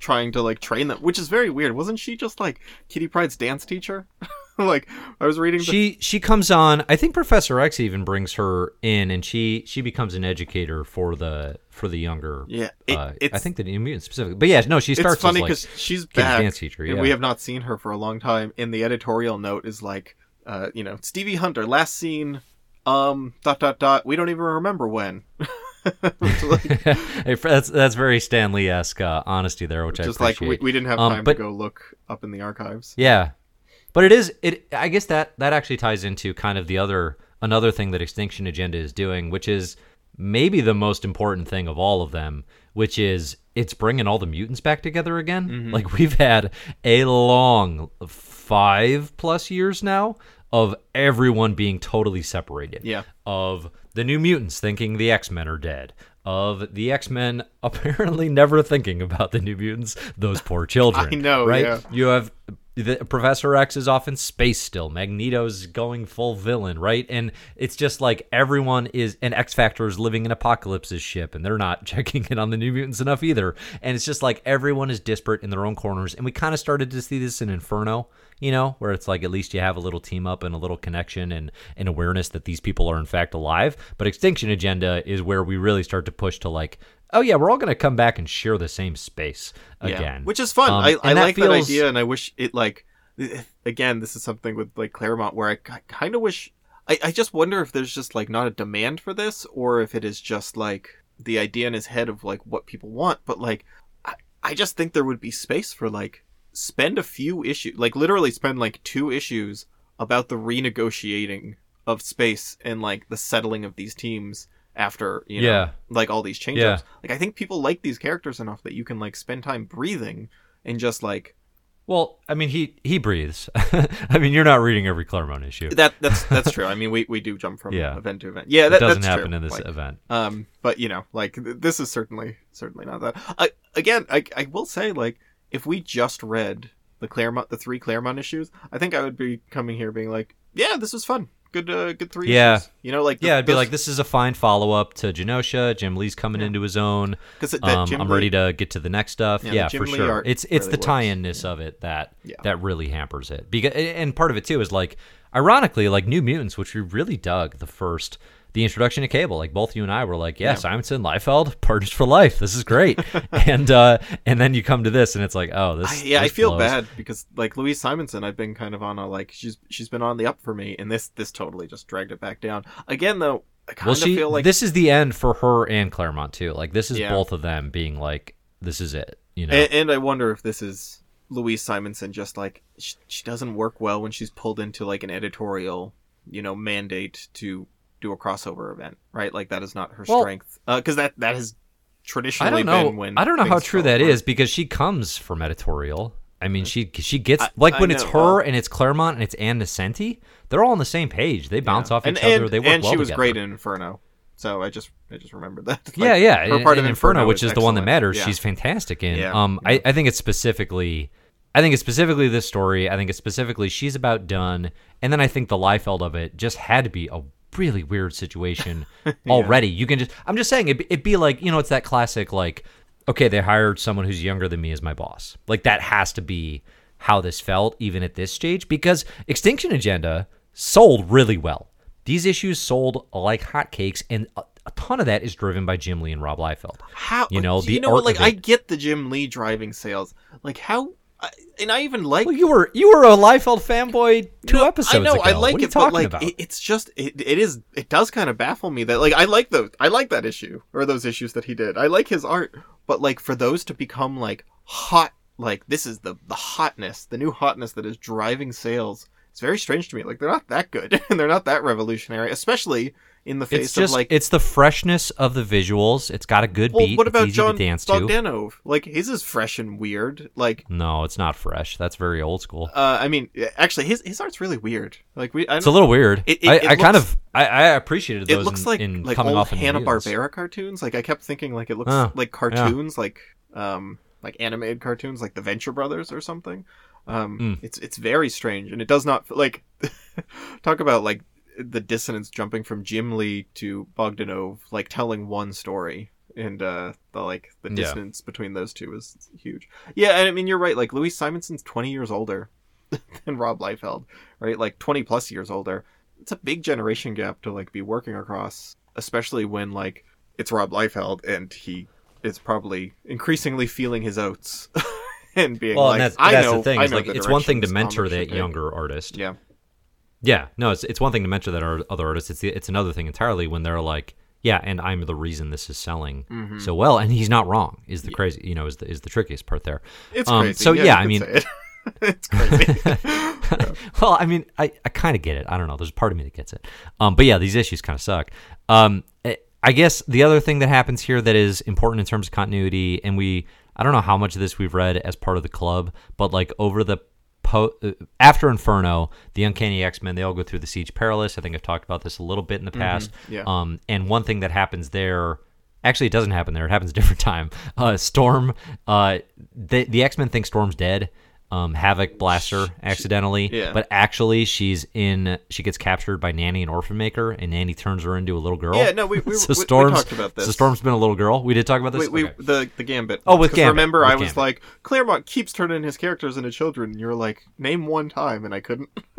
Speaker 2: trying to like train them, which is very weird. Wasn't she just like Kitty Pryde's dance teacher? like I was reading. The,
Speaker 1: she she comes on i think professor x even brings her in and she she becomes an educator for the for the younger
Speaker 2: yeah, it,
Speaker 1: uh, i think the new mutant specifically but yeah no she starts
Speaker 2: it's funny because
Speaker 1: like
Speaker 2: she's back,
Speaker 1: dance teacher
Speaker 2: and we have not seen her for a long time. And the editorial note is like, uh, you know, Stevie Hunter last seen, um, dot dot dot. We don't even remember when. Like-
Speaker 1: Hey, that's that's very stanley-esque uh, honesty there which
Speaker 2: just
Speaker 1: i
Speaker 2: like we, we didn't have
Speaker 1: Um,
Speaker 2: time
Speaker 1: but-
Speaker 2: to go look up in the archives.
Speaker 1: Yeah, but it is it. I guess that that actually ties into kind of the other another thing that Extinction Agenda is doing, which is maybe the most important thing of all of them, which is it's bringing all the mutants back together again.
Speaker 2: Mm-hmm.
Speaker 1: Like we've had a long five plus years now of everyone being totally separated.
Speaker 2: Yeah.
Speaker 1: Of the new mutants thinking the X Men are dead. Of the X Men apparently never thinking about the new mutants, those poor children.
Speaker 2: I know,
Speaker 1: right?
Speaker 2: yeah.
Speaker 1: You have the, Professor X is off in space still. Magneto's going full villain, right? And it's just like everyone is, and X Factor is living in Apocalypse's ship, and they're not checking in on the New Mutants enough either. And it's just like everyone is disparate in their own corners. And we kind of started to see this in Inferno, you know, where it's like at least you have a little team up and a little connection and an awareness that these people are in fact alive. But Extinction Agenda is where we really start to push to like, oh yeah, we're all going to come back and share the same space again,
Speaker 2: which is fun.
Speaker 1: Um,
Speaker 2: I, I
Speaker 1: and
Speaker 2: like that idea, and I wish it like again. This is something with like Claremont where I, kind of wish. I, I just wonder if there's just like not a demand for this, or if it is just like the idea in his head of like what people want. But like, I, I just think there would be space for like spend a few issues, like literally spend like two issues about the renegotiating of space and like the settling of these teams after you know
Speaker 1: Yeah.
Speaker 2: like all these changes
Speaker 1: Yeah.
Speaker 2: Like I think people like these characters enough that you can like spend time breathing and just like
Speaker 1: Well, I mean, he he breathes. I mean, you're not reading every Claremont issue.
Speaker 2: that that's that's true. I mean we, we do jump from
Speaker 1: Yeah.
Speaker 2: event to event. Yeah,
Speaker 1: It
Speaker 2: that
Speaker 1: doesn't
Speaker 2: that's
Speaker 1: happen
Speaker 2: true.
Speaker 1: in this
Speaker 2: Like,
Speaker 1: event.
Speaker 2: um but you know, like th- this is certainly certainly not that. I again, I I will say like if we just read the Claremont the three Claremont issues, I think I would be coming here being like, yeah, this was fun. Good uh, good three
Speaker 1: Yeah.
Speaker 2: issues. You know, like
Speaker 1: Yeah, it'd be like this is a fine follow up to Genosha. Jim Lee's coming into his own.
Speaker 2: because
Speaker 1: Um, I'm ready to get to the next stuff.
Speaker 2: Yeah,
Speaker 1: Yeah, for
Speaker 2: Lee
Speaker 1: sure. It's it's
Speaker 2: really
Speaker 1: the tie-inness of it that
Speaker 2: Yeah.
Speaker 1: that really hampers it. Because and part of it too is like, ironically, like New Mutants, which we really dug the first. The introduction to Cable, like both you and I were like, yeah, Simonson, Liefeld, partners for life. This is great. and uh, and then you come to this, and it's like, oh, this.
Speaker 2: I, yeah, I feel
Speaker 1: blows.
Speaker 2: bad because like Louise Simonson, I've been kind of on a like she's she's been on the up for me, and this this totally just dragged it back down. Again, though, I kind
Speaker 1: Well,
Speaker 2: of
Speaker 1: she
Speaker 2: feel like
Speaker 1: this is the end for her and Claremont too. Like this is
Speaker 2: Yeah.
Speaker 1: both of them being like, this is it. You know,
Speaker 2: and, and I wonder if this is Louise Simonson just like she, she doesn't work well when she's pulled into like an editorial, you know, mandate to do a crossover event, right? Like that is not her
Speaker 1: Well-
Speaker 2: strength. Because that that has traditionally
Speaker 1: I don't know.
Speaker 2: been when
Speaker 1: I don't know how true that
Speaker 2: apart.
Speaker 1: is because she comes from editorial. I mean, she she gets
Speaker 2: I-
Speaker 1: like when it's her
Speaker 2: well-
Speaker 1: and it's Claremont and it's Ann Nocenti, they're all on the same page. They bounce
Speaker 2: Yeah.
Speaker 1: off each
Speaker 2: and,
Speaker 1: other.
Speaker 2: And,
Speaker 1: they work
Speaker 2: and
Speaker 1: well
Speaker 2: she was
Speaker 1: together.
Speaker 2: great in Inferno. So I just I just remembered that. Like,
Speaker 1: yeah, yeah.
Speaker 2: Her part
Speaker 1: and
Speaker 2: of
Speaker 1: Inferno, which
Speaker 2: is
Speaker 1: is the one that matters,
Speaker 2: Yeah.
Speaker 1: she's fantastic in.
Speaker 2: Yeah,
Speaker 1: Um, I, I think it's specifically, I think it's specifically this story. I think it's specifically she's about done, and then I think the Liefeld of it just had to be a really weird situation already. You can just, I'm just saying, it, it'd be like you know, it's that classic like, okay, they hired someone who's younger than me as my boss. Like that has to be how this felt, even at this stage, because Extinction Agenda sold really well. These issues sold like hotcakes, and a, a ton of that is driven by Jim Lee and Rob Liefeld.
Speaker 2: How
Speaker 1: You know, the
Speaker 2: you know what? Like I get the Jim Lee driving sales. Like how, I, and I even like
Speaker 1: Well, you were you were a Liefeld fanboy two
Speaker 2: No,
Speaker 1: episodes
Speaker 2: I know
Speaker 1: ago.
Speaker 2: I like
Speaker 1: what
Speaker 2: it, but like
Speaker 1: about?
Speaker 2: it, it's just it, it is it does kind of baffle me that like I like those I like that issue or those issues that he did. I like his art, but like for those to become like hot, like this is the the hotness, the new hotness that is driving sales. It's very strange to me. Like they're not that good and they're not that revolutionary, especially in the face
Speaker 1: it's just
Speaker 2: of like
Speaker 1: it's the freshness of the visuals. It's got a good
Speaker 2: well,
Speaker 1: beat.
Speaker 2: what about John
Speaker 1: dance to.
Speaker 2: Like his is fresh and weird. Like
Speaker 1: No, it's not fresh. That's very old school.
Speaker 2: uh, I mean, actually, his his art's really weird. Like we, I
Speaker 1: It's a little weird.
Speaker 2: It- it-
Speaker 1: I,
Speaker 2: it
Speaker 1: I kind of I, I appreciated
Speaker 2: it
Speaker 1: those
Speaker 2: looks
Speaker 1: in,
Speaker 2: like
Speaker 1: in
Speaker 2: like
Speaker 1: coming
Speaker 2: old Hanna Barbera cartoons. Like I kept thinking like it looks
Speaker 1: Huh,
Speaker 2: like cartoons, like um like animated cartoons, like the Venture Brothers or something. Um,
Speaker 1: Mm.
Speaker 2: it's it's very strange, and it does not like talk about like the dissonance jumping from Jim Lee to Bogdanove, like telling one story. And uh, the like the
Speaker 1: Yeah.
Speaker 2: distance between those two is huge. Yeah, and I mean you're right. Like Louise Simonson's 20 years older than Rob Liefeld, right? Like 20 plus years older. It's a big generation gap to like be working across, especially when like it's Rob Liefeld and he is probably increasingly feeling his oats and being
Speaker 1: Well,
Speaker 2: like,
Speaker 1: and that's,
Speaker 2: I
Speaker 1: that's
Speaker 2: know,
Speaker 1: the thing.
Speaker 2: I
Speaker 1: Is
Speaker 2: know
Speaker 1: like it's one thing to mentor that younger artist.
Speaker 2: Yeah,
Speaker 1: Yeah, no, it's it's one thing to mention that ar- other artists. It's it's another thing entirely when they're like, yeah, and I'm the reason this is selling
Speaker 2: Mm-hmm.
Speaker 1: so well, and he's not wrong. Is the crazy, you know, is the is the trickiest part there.
Speaker 2: it's
Speaker 1: Um,
Speaker 2: crazy.
Speaker 1: so,
Speaker 2: yeah,
Speaker 1: yeah, I mean-
Speaker 2: it. it's crazy.
Speaker 1: well, I mean, I, I kind of get it. I don't know. There's a part of me that gets it. Um, but yeah, these issues kind of suck. Um, eh, I guess the other thing that happens here that is important in terms of continuity, and we, I don't know how much of this we've read as part of the club, but like over the po- uh, after Inferno, the Uncanny X Men, they all go through the Siege Perilous. I think I've talked about this a little bit in the past.
Speaker 2: yeah.
Speaker 1: Um, and one thing that happens there. Actually, it doesn't happen there. It happens a different time. Uh, Storm, uh, the the X Men think Storm's dead. Um, Havoc blaster accidentally,
Speaker 2: yeah.
Speaker 1: but actually she's in. She gets captured by Nanny and Orphan Maker, and Nanny turns her into a little girl.
Speaker 2: Yeah, no, we- we-
Speaker 1: so
Speaker 2: we- we talked about this.
Speaker 1: So Storm's been a little girl. We did talk about this.
Speaker 2: We,
Speaker 1: Okay.
Speaker 2: the the Gambit.
Speaker 1: Oh, with Gambit,
Speaker 2: Remember,
Speaker 1: with
Speaker 2: I was
Speaker 1: Gambit.
Speaker 2: like, Claremont keeps turning his characters into children. And you're like, name one time, and I couldn't.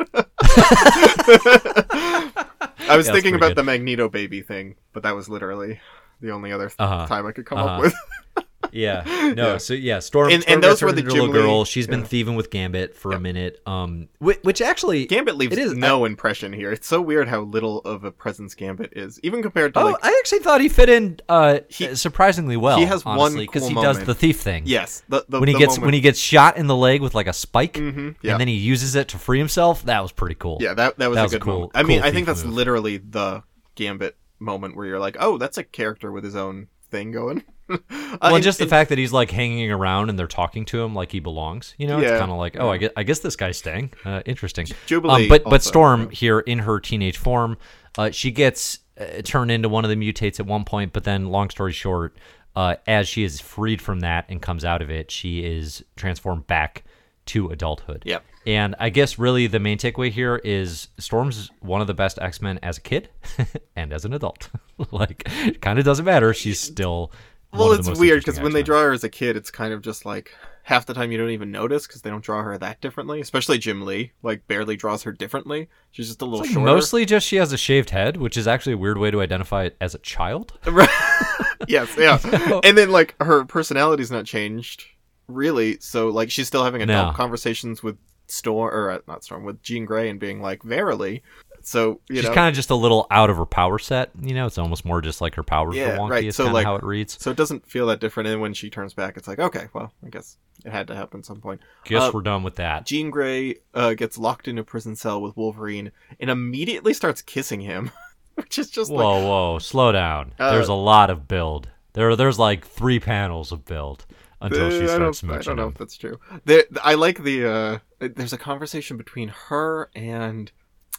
Speaker 2: I was
Speaker 1: Yeah,
Speaker 2: thinking about
Speaker 1: good.
Speaker 2: the Magneto baby thing, but that was literally the only other th-
Speaker 1: Uh-huh.
Speaker 2: time I could come
Speaker 1: Uh-huh.
Speaker 2: up with.
Speaker 1: Yeah, no.
Speaker 2: Yeah.
Speaker 1: So yeah, Storm.
Speaker 2: And-
Speaker 1: Storm
Speaker 2: and those were the
Speaker 1: little
Speaker 2: Lee-
Speaker 1: girl. She's been thieving with Gambit for a minute. Um, which, which actually,
Speaker 2: Gambit leaves
Speaker 1: It is-
Speaker 2: no impression here. It's so weird how little of a presence Gambit is, even compared to
Speaker 1: oh,
Speaker 2: like.
Speaker 1: I actually thought he fit in uh
Speaker 2: He-
Speaker 1: surprisingly well.
Speaker 2: he has one
Speaker 1: honestly, because
Speaker 2: cool
Speaker 1: he does the thief thing.
Speaker 2: yes, the, the
Speaker 1: when he gets
Speaker 2: moment-
Speaker 1: when he gets shot in the leg with like a spike,
Speaker 2: Mhm, yeah.
Speaker 1: and then he uses it to free himself. That was pretty cool.
Speaker 2: Yeah, that that was
Speaker 1: That
Speaker 2: a
Speaker 1: was
Speaker 2: good
Speaker 1: cool-
Speaker 2: moment. I mean,
Speaker 1: cool
Speaker 2: I think that's
Speaker 1: move.
Speaker 2: literally the Gambit moment where you're like, oh, that's a character with his own thing going. Uh,
Speaker 1: Well,
Speaker 2: and-
Speaker 1: just the
Speaker 2: and-
Speaker 1: fact that he's like hanging around and they're talking to him like he belongs. You know, it's kind of like, oh, I guess, I guess this guy's staying. Uh, interesting.
Speaker 2: Jubilee
Speaker 1: Um, but but Storm
Speaker 2: yeah.
Speaker 1: here in her teenage form, uh, she gets uh, turned into one of the mutates at one point. But then, long story short, uh, as she is freed from that and comes out of it, she is transformed back to adulthood.
Speaker 2: Yep.
Speaker 1: And I guess really the main takeaway here is Storm's one of the best X Men as a kid and as an adult. like, kind of doesn't matter. She's still.
Speaker 2: Well, it's weird because when they draw her as a kid, it's kind of just like half the time you don't even notice because they don't draw her that differently. Especially Jim Lee, like barely draws her differently. She's just a little
Speaker 1: like
Speaker 2: shorter.
Speaker 1: mostly just she has a shaved head, which is actually a weird way to identify it as a child.
Speaker 2: yes, yeah. And then like her personality's not changed really, so like she's still having adult
Speaker 1: No.
Speaker 2: conversations with Storm or uh, not Storm with Jean Grey and being like, "Verily, so you
Speaker 1: She's kind of just a little out of her power set. You know, it's almost more just like her powers
Speaker 2: Yeah,
Speaker 1: wonky.
Speaker 2: right,
Speaker 1: Is
Speaker 2: so, like-
Speaker 1: how it reads.
Speaker 2: so it doesn't feel that different. And when she turns back, it's like, okay, well, I guess it had to happen at some point.
Speaker 1: Guess
Speaker 2: uh,
Speaker 1: we're done with that.
Speaker 2: Jean Grey uh, gets locked in a prison cell with Wolverine and immediately starts kissing him, which is just
Speaker 1: Whoa,
Speaker 2: like,
Speaker 1: whoa, slow down.
Speaker 2: Uh,
Speaker 1: there's a lot of build. There, there's like three panels of build until
Speaker 2: Uh,
Speaker 1: she
Speaker 2: I
Speaker 1: starts
Speaker 2: don't, I don't know
Speaker 1: him.
Speaker 2: if that's true. There, I like the. Uh, there's a conversation between her and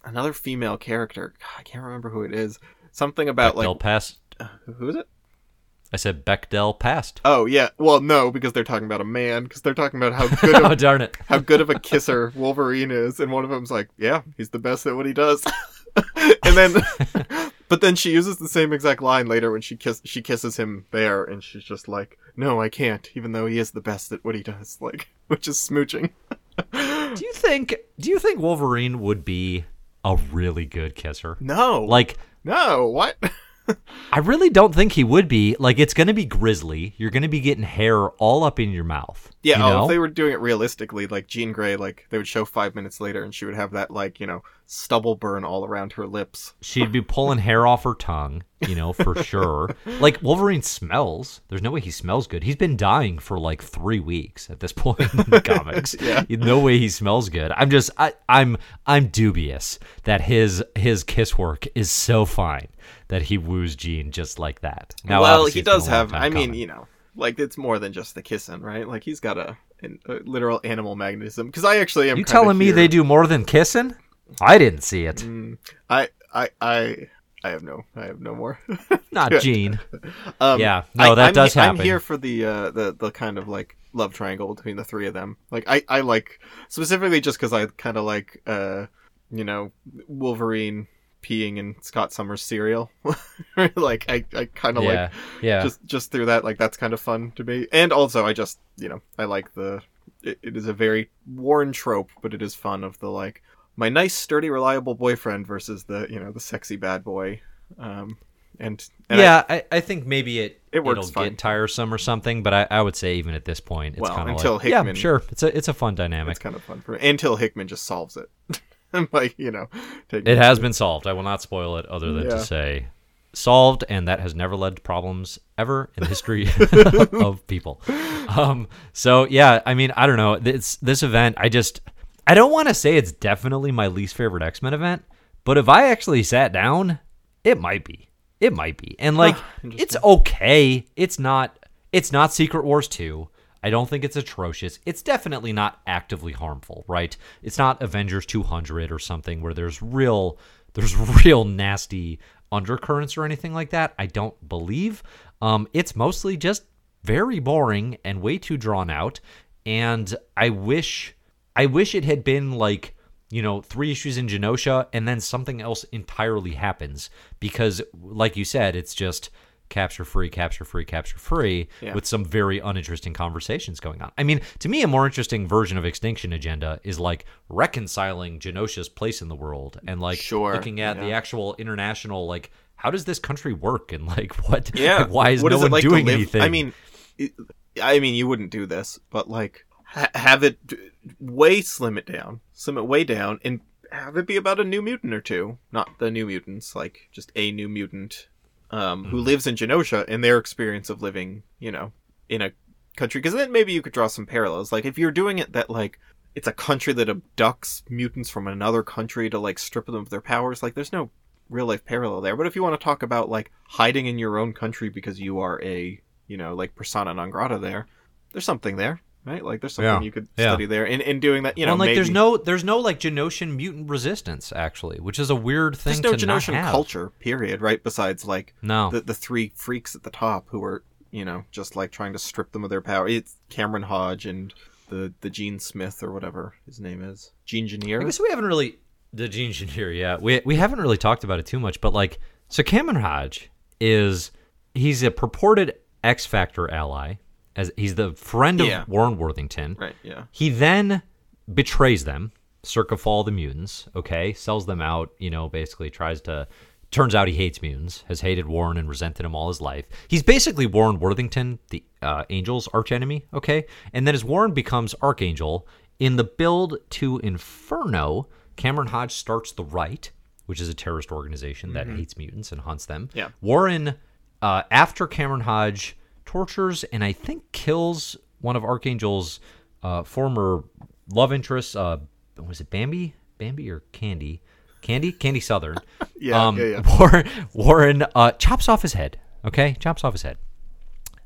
Speaker 2: another female character. God, I can't remember who it is. Something about
Speaker 1: Bechdel
Speaker 2: like
Speaker 1: passed.
Speaker 2: uh, who is it?
Speaker 1: I said Bechdel passed.
Speaker 2: Oh yeah. Well, no, because they're talking about a man. Because they're talking about how good
Speaker 1: oh
Speaker 2: of,
Speaker 1: darn it!
Speaker 2: how good of a kisser Wolverine is, and one of them's like, "Yeah, he's the best at what he does." and then, but then she uses the same exact line later when she kiss she kisses him there, and she's just like, "No, I can't," even though he is the best at what he does, like, which is smooching.
Speaker 1: Do you think? Do you think Wolverine would be a really good kisser?
Speaker 2: no,
Speaker 1: Like,
Speaker 2: no, what?
Speaker 1: I really don't think he would be. Like, it's going to be grisly. You're going to be getting hair all up in your mouth.
Speaker 2: Yeah,
Speaker 1: you
Speaker 2: oh, if they were doing it realistically, like Jean Grey, like they would show five minutes later, and she would have that like you know stubble burn all around her lips.
Speaker 1: She'd be pulling hair off her tongue, you know, for sure. Like Wolverine smells. There's no way he smells good. He's been dying for like three weeks at this point in the comics.
Speaker 2: Yeah.
Speaker 1: No way he smells good. I'm just I, I'm I'm dubious that his his kiss work is so fine that he woos Jean just like that. Now,
Speaker 2: well, he does have. I mean,
Speaker 1: coming.
Speaker 2: you know, like it's more than just the kissing, right? Like he's got a, an- a literal animal magnetism. Because I actually am.
Speaker 1: you telling me
Speaker 2: here-
Speaker 1: they do more than kissing? I didn't see it.
Speaker 2: Mm, I, I, I, I have no, I have no more.
Speaker 1: Not Jean.
Speaker 2: um,
Speaker 1: Yeah, no,
Speaker 2: I-
Speaker 1: that
Speaker 2: I'm,
Speaker 1: does
Speaker 2: he-
Speaker 1: happen.
Speaker 2: I'm here for the, uh, the, the kind of like love triangle between the three of them. Like I, I like specifically just because I kind of like, uh, you know, Wolverine peeing in Scott Summers cereal. like I, I kind of like
Speaker 1: Yeah, yeah.
Speaker 2: just just through that like that's kind of fun to me and also i just you know i like the it, it is a very worn trope but it is fun of the like my nice sturdy reliable boyfriend versus the you know the sexy bad boy um and, and
Speaker 1: yeah, I, I think maybe it
Speaker 2: It works
Speaker 1: will
Speaker 2: fine.
Speaker 1: get tiresome or something, but I, I would say even at this point, it's
Speaker 2: Well,
Speaker 1: kind of
Speaker 2: until
Speaker 1: like, yeah, sure, it's a it's a fun dynamic.
Speaker 2: it's kind of fun for until hickman just solves it like you know
Speaker 1: It has been solved. I will not spoil it, other than
Speaker 2: Yeah.
Speaker 1: to say solved, and that has never led to problems ever in the history of people. Um, so yeah, I mean, I don't know. This this event, I just I don't want to say it's definitely my least favorite X Men event, but if I actually sat down, it might be. It might be. And like it's okay. It's not it's not Secret Wars 2. I don't think it's atrocious. It's definitely not actively harmful, right? It's not Avengers 200 or something where there's real there's real nasty undercurrents or anything like that. I don't believe. Um it's mostly just very boring and way too drawn out and I wish I wish it had been like you know, three issues in Genosha, and then something else entirely happens. Because, like you said, it's just capture free, capture free, capture free,
Speaker 2: Yeah.
Speaker 1: with some very uninteresting conversations going on. I mean, to me, a more interesting version of Extinction Agenda is like reconciling Genosha's place in the world and like
Speaker 2: Sure,
Speaker 1: looking at the actual international, like, how does this country work and like what,
Speaker 2: yeah
Speaker 1: like, why is
Speaker 2: what
Speaker 1: no
Speaker 2: it
Speaker 1: one
Speaker 2: like
Speaker 1: doing anything?
Speaker 2: i mean it, i mean you wouldn't do this but like ha- have it way slim it down slim it way down and have it be about a new mutant or two not the new mutants like just a new mutant um, who
Speaker 1: Mhm.
Speaker 2: lives in genosha and their experience of living you know in a country. Because then maybe you could draw some parallels. Like if you're doing it that like it's a country that abducts mutants from another country to like strip them of their powers like there's no real life parallel there. But if you want to talk about like hiding in your own country because you are a you know like persona non grata there there's something there right? Like there's something
Speaker 1: Yeah,
Speaker 2: you could
Speaker 1: yeah.
Speaker 2: study there in, in doing that you know
Speaker 1: Well, like
Speaker 2: maybe
Speaker 1: there's no there's no like Genoshan mutant resistance actually, which is a weird thing
Speaker 2: there's no
Speaker 1: to not
Speaker 2: Genoshan
Speaker 1: have.
Speaker 2: culture period right? Besides like
Speaker 1: No,
Speaker 2: the, the three freaks at the top who are you know just like trying to strip them of their power. It's cameron hodge and the the gene smith or whatever his name is. Gene
Speaker 1: I
Speaker 2: engineer
Speaker 1: guess we haven't really the gene engineer. Yeah, we we haven't really talked about it too much, but like, so Cameron Hodge is he's a purported X Factor ally, as he's the friend of
Speaker 2: Yeah.
Speaker 1: Warren Worthington.
Speaker 2: right yeah
Speaker 1: He then betrays them, circa Fall the Mutants. Okay, sells them out. You know, basically tries to. Turns out he hates mutants, has hated Warren and resented him all his life. He's basically Warren Worthington, the uh, Angel's archenemy. Okay, and then as Warren becomes Archangel in the build to Inferno, Cameron Hodge starts the right. which is a terrorist organization that hates mutants and hunts them.
Speaker 2: Mm-hmm. Yeah.
Speaker 1: Warren, uh, after Cameron Hodge tortures and I think kills one of Archangel's uh, former love interests. Uh, was it Bambi? Bambi or Candy? Candy? Candy Southern.
Speaker 2: Yeah,
Speaker 1: um,
Speaker 2: yeah, yeah.
Speaker 1: Warren, Warren uh, chops off his head. Okay, chops off his head.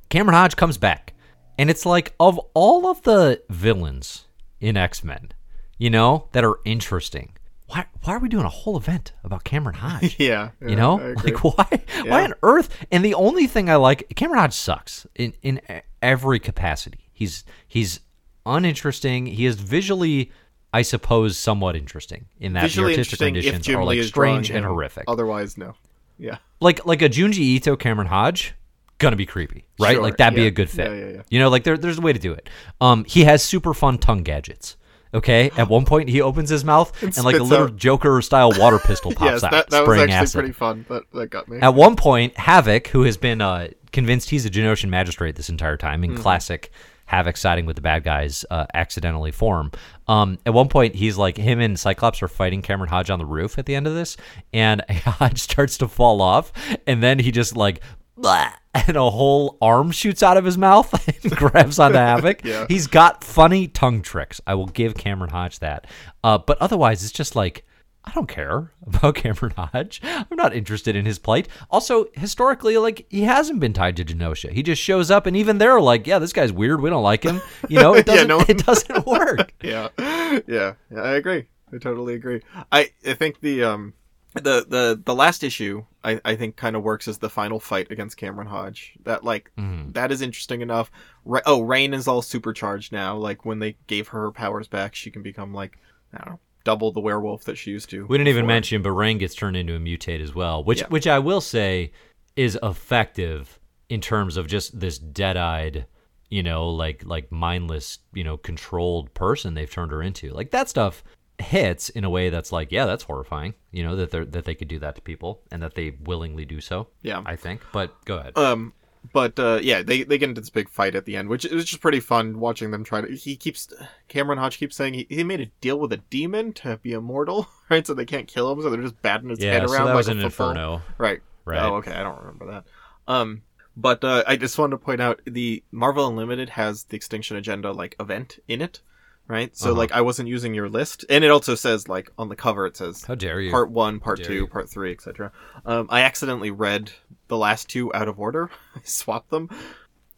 Speaker 1: Cameron Hodge comes back, and it's like of all of the villains in X Men, you know, that are interesting. Why? Why are we doing a whole event about Cameron Hodge?
Speaker 2: Yeah, yeah,
Speaker 1: you know, like why? Why on earth? And the only thing I like, Cameron Hodge sucks in in every capacity. He's he's uninteresting. He is visually, I suppose, somewhat interesting in that
Speaker 2: visually
Speaker 1: the artistic renditions are like strange and
Speaker 2: him.
Speaker 1: horrific
Speaker 2: Otherwise, no. Yeah,
Speaker 1: like like a Junji Ito Cameron Hodge gonna be creepy, right?
Speaker 2: Sure,
Speaker 1: like that'd be a good fit.
Speaker 2: Yeah, yeah, yeah.
Speaker 1: You know, like there, there's a way to do it. Um, he has super fun tongue gadgets. Okay, at one point he opens his mouth and, like a little
Speaker 2: out-
Speaker 1: Joker style water pistol pops
Speaker 2: yes,
Speaker 1: out,
Speaker 2: that, that was actually
Speaker 1: acid.
Speaker 2: pretty fun. That that got me.
Speaker 1: At one point, Havoc, who has been uh, convinced he's a Genoshan magistrate this entire time in classic Havoc siding with the bad guys uh, accidentally form. Um, at one point, he's like him and Cyclops are fighting Cameron Hodge on the roof at the end of this, and Hodge starts to fall off, and then he just like. "Blah," And a whole arm shoots out of his mouth and grabs onto Havoc.
Speaker 2: Yeah.
Speaker 1: He's got funny tongue tricks. I will give Cameron Hodge that. Uh, but otherwise, it's just like I don't care about Cameron Hodge. I'm not interested in his plight. Also, historically, like he hasn't been tied to Genosha. He just shows up, and even they're like, "Yeah, this guy's weird. We don't like him." You know, it doesn't.
Speaker 2: no-
Speaker 1: it doesn't work.
Speaker 2: yeah, yeah, yeah. I agree. I totally agree. I I think the um the the the last issue I I think kind of works as the final fight against Cameron Hodge. That like
Speaker 1: Mm-hmm.
Speaker 2: that is interesting enough. Ra- oh, Rain is all supercharged now. Like when they gave her her powers back, she can become like I don't know, double the werewolf that she used to.
Speaker 1: We didn't even mention, but Rain gets turned into a mutate as well, which
Speaker 2: Yeah.
Speaker 1: which I will say is effective in terms of just this dead-eyed, you know, like like mindless, you know, controlled person they've turned her into. Like that stuff hits in a way that's like, yeah, that's horrifying. You know that they that they could do that to people and that they willingly do so.
Speaker 2: Yeah.
Speaker 1: I think. But go ahead.
Speaker 2: Um, but uh, yeah, they they get into this big fight at the end, which is just pretty fun watching them try to. He keeps Cameron Hodge keeps saying he, he made a deal with a demon to be immortal, right? So they can't kill him, so they're just batting his
Speaker 1: yeah,
Speaker 2: head
Speaker 1: so
Speaker 2: around
Speaker 1: that
Speaker 2: like
Speaker 1: was an
Speaker 2: football.
Speaker 1: inferno.
Speaker 2: Right.
Speaker 1: Right.
Speaker 2: Oh, okay. I don't remember that. Um, but uh, I just wanted to point out the Marvel Unlimited has the Extinction Agenda like event in it, right? So
Speaker 1: Uh-huh.
Speaker 2: like I wasn't using your list, and it also says like on the cover it says
Speaker 1: How dare you?
Speaker 2: part one, part two,
Speaker 1: you.
Speaker 2: part three, etc. Um, I accidentally read the last two out of order. I swapped them.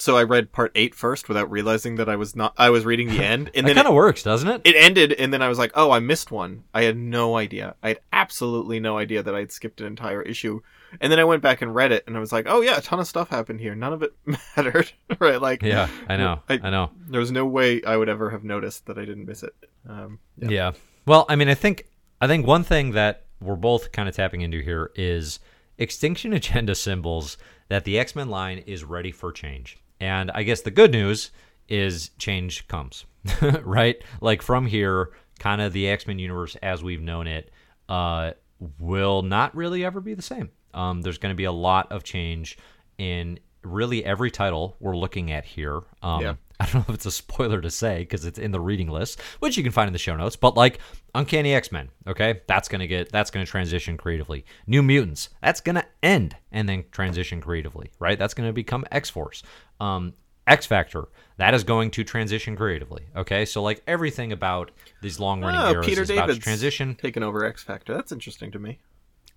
Speaker 2: So I read part eight first without realizing that I was not. I was reading the end, and
Speaker 1: that kind of works, doesn't it?
Speaker 2: it ended, and then I was like, "Oh, I missed one." I had no idea. I had absolutely no idea that I'd skipped an entire issue. And then I went back and read it, and I was like, "Oh yeah, a ton of stuff happened here. None of it mattered, right? Like,
Speaker 1: yeah, I know.
Speaker 2: I-
Speaker 1: I know.
Speaker 2: there was no way I would ever have noticed that I didn't miss it." Um,
Speaker 1: Yeah. Well, I mean, I think I think one thing that we're both kind of tapping into here is extinction agenda symbols that the X-Men line is ready for change. And I guess the good news is change comes. right? Like from here, kind of the X-Men universe as we've known it uh will not really ever be the same. Um there's going to be a lot of change in really every title we're looking at here. Um
Speaker 2: Yeah.
Speaker 1: I don't know if it's a spoiler to say because it's in the reading list, which you can find in the show notes. But like Uncanny X Men, okay, that's gonna get that's gonna transition creatively. New Mutants, that's gonna end and then transition creatively, right? That's gonna become X Force. Um, X Factor, that is going to transition creatively. Okay, so like everything about these long running
Speaker 2: oh,
Speaker 1: eras
Speaker 2: Peter
Speaker 1: is about to
Speaker 2: David's
Speaker 1: transition.
Speaker 2: taking over X Factor. That's interesting to me.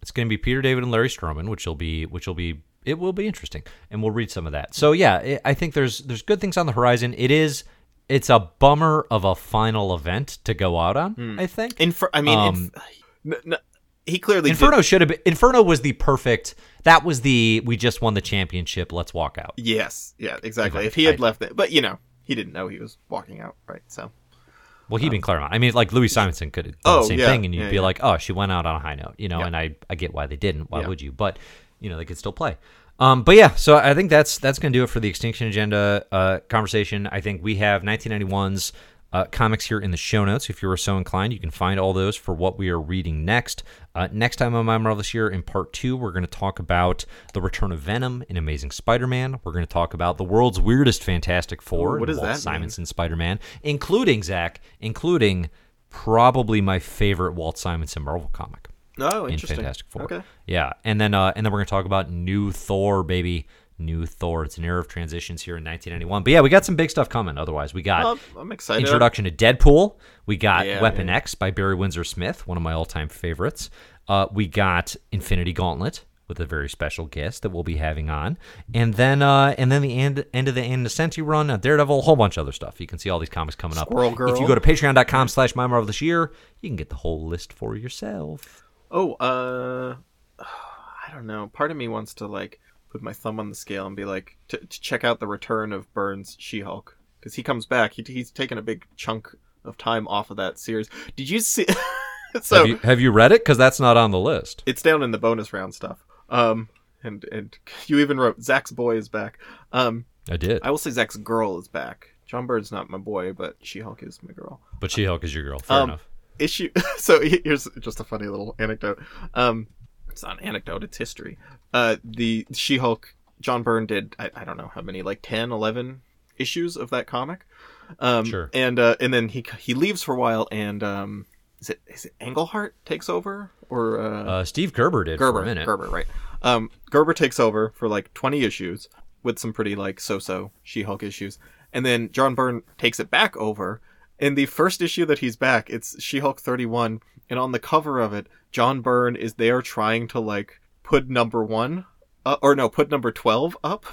Speaker 1: It's going to be Peter David and Larry Stroman, which will be which will be it will be interesting, and we'll read some of that. So yeah, i I think there's there's good things on the horizon. It is it's a bummer of a final event to go out on. I think
Speaker 2: Infer- I mean,
Speaker 1: Um,
Speaker 2: inf- n- n- he clearly did-
Speaker 1: Inferno should have been Inferno was the perfect. That was the we just won the championship. Let's walk out.
Speaker 2: Yes, yeah, exactly.
Speaker 1: Okay,
Speaker 2: If he had
Speaker 1: I-
Speaker 2: left it, but you know, he didn't know he was walking out, right? So
Speaker 1: Well, he'd been Claremont. I mean, like Louise Simonson could have done
Speaker 2: Oh,
Speaker 1: the same
Speaker 2: yeah,
Speaker 1: thing, and you'd
Speaker 2: yeah,
Speaker 1: be
Speaker 2: yeah.
Speaker 1: like, "Oh, she went out on a high note," you know. And I, I get why they didn't. Why would you? But you know, they could still play. Um, but yeah, so I think that's that's going to do it for the Extinction Agenda uh, conversation. I think we have 1991's uh, comics here in the show notes. If you are so inclined, you can find all those for what we are reading next. Uh, next time on My Marvelous Year, in part two, we're going to talk about the return of Venom in Amazing Spider-Man. We're going to talk about the world's weirdest Fantastic Four.
Speaker 2: Ooh, what does
Speaker 1: Walt
Speaker 2: that?
Speaker 1: Simonson Spider-Man, including Zach, including probably my favorite Walt Simonson Marvel comic.
Speaker 2: Oh,
Speaker 1: in
Speaker 2: interesting.
Speaker 1: Fantastic Four.
Speaker 2: Okay.
Speaker 1: Yeah, and then uh, and then we're gonna talk about New Thor, baby. New Thor. It's an era of transitions here in 1991. But yeah, we got some big stuff coming. Otherwise, we got
Speaker 2: Well, I'm excited.
Speaker 1: introduction to Deadpool. We got
Speaker 2: Yeah,
Speaker 1: Weapon
Speaker 2: yeah.
Speaker 1: X by Barry Windsor Smith, one of my all-time favorites. Uh, we got Infinity Gauntlet with a very special guest that we'll be having on, and then uh, and then the end end of the Ann Nocenti run, uh, Daredevil, a whole bunch of other stuff. You can see all these comics coming up.
Speaker 2: Squirrel Girl.
Speaker 1: If you go to Patreon.com/slash My Marvelous Year, you can get the whole list for yourself.
Speaker 2: Oh, uh, I don't know. Part of me wants to like put my thumb on the scale and be like to, to check out the return of Byrne's She-Hulk because he comes back. He, he's taken a big chunk of time off of that series. Did you see? so
Speaker 1: have you have you read it? Because that's not on the list.
Speaker 2: it's down in the bonus round stuff. Um, and and you even wrote Zach's boy is back. Um,
Speaker 1: I did,
Speaker 2: I will say Zach's girl is back. John Byrne's not my boy, but She-Hulk is my girl.
Speaker 1: but She-Hulk is your girl. Fair
Speaker 2: Um,
Speaker 1: enough.
Speaker 2: issue so here's just a funny little anecdote um it's not an anecdote it's history uh the she-hulk john byrne did i, I don't know how many like 10 11 issues of that comic. Um
Speaker 1: Sure.
Speaker 2: and uh and then he he leaves for a while and um is it is it englehart takes over? Or uh,
Speaker 1: Uh, Steve Gerber did
Speaker 2: gerber
Speaker 1: for a minute.
Speaker 2: gerber right. Um gerber takes over for like 20 issues with some pretty like so-so she-hulk issues. And then john byrne takes it back over. In the first issue that he's back, it's She-Hulk 31, and on the cover of it, John Byrne is there trying to like put number one, uh, or no, put number 12 up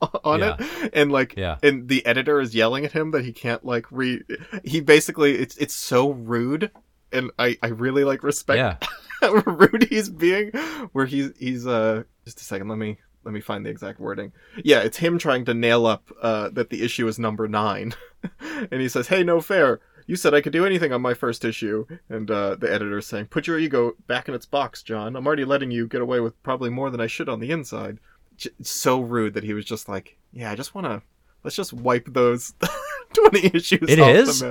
Speaker 2: on
Speaker 1: Yeah.
Speaker 2: it, and like,
Speaker 1: Yeah.
Speaker 2: and the editor is yelling at him that he can't like re. He basically, it's it's so rude, and I I really like respect
Speaker 1: Yeah,
Speaker 2: rude he's being where he's he's uh just a second let me let me find the exact wording yeah it's him trying to nail up uh that the issue is number nine and he says hey no fair you said i could do anything on my first issue and uh the editor's saying put your ego back in its box john i'm already letting you get away with probably more than i should on the inside J- so rude that he was just like yeah i just want to let's just wipe those 20 issues
Speaker 1: It
Speaker 2: off
Speaker 1: is?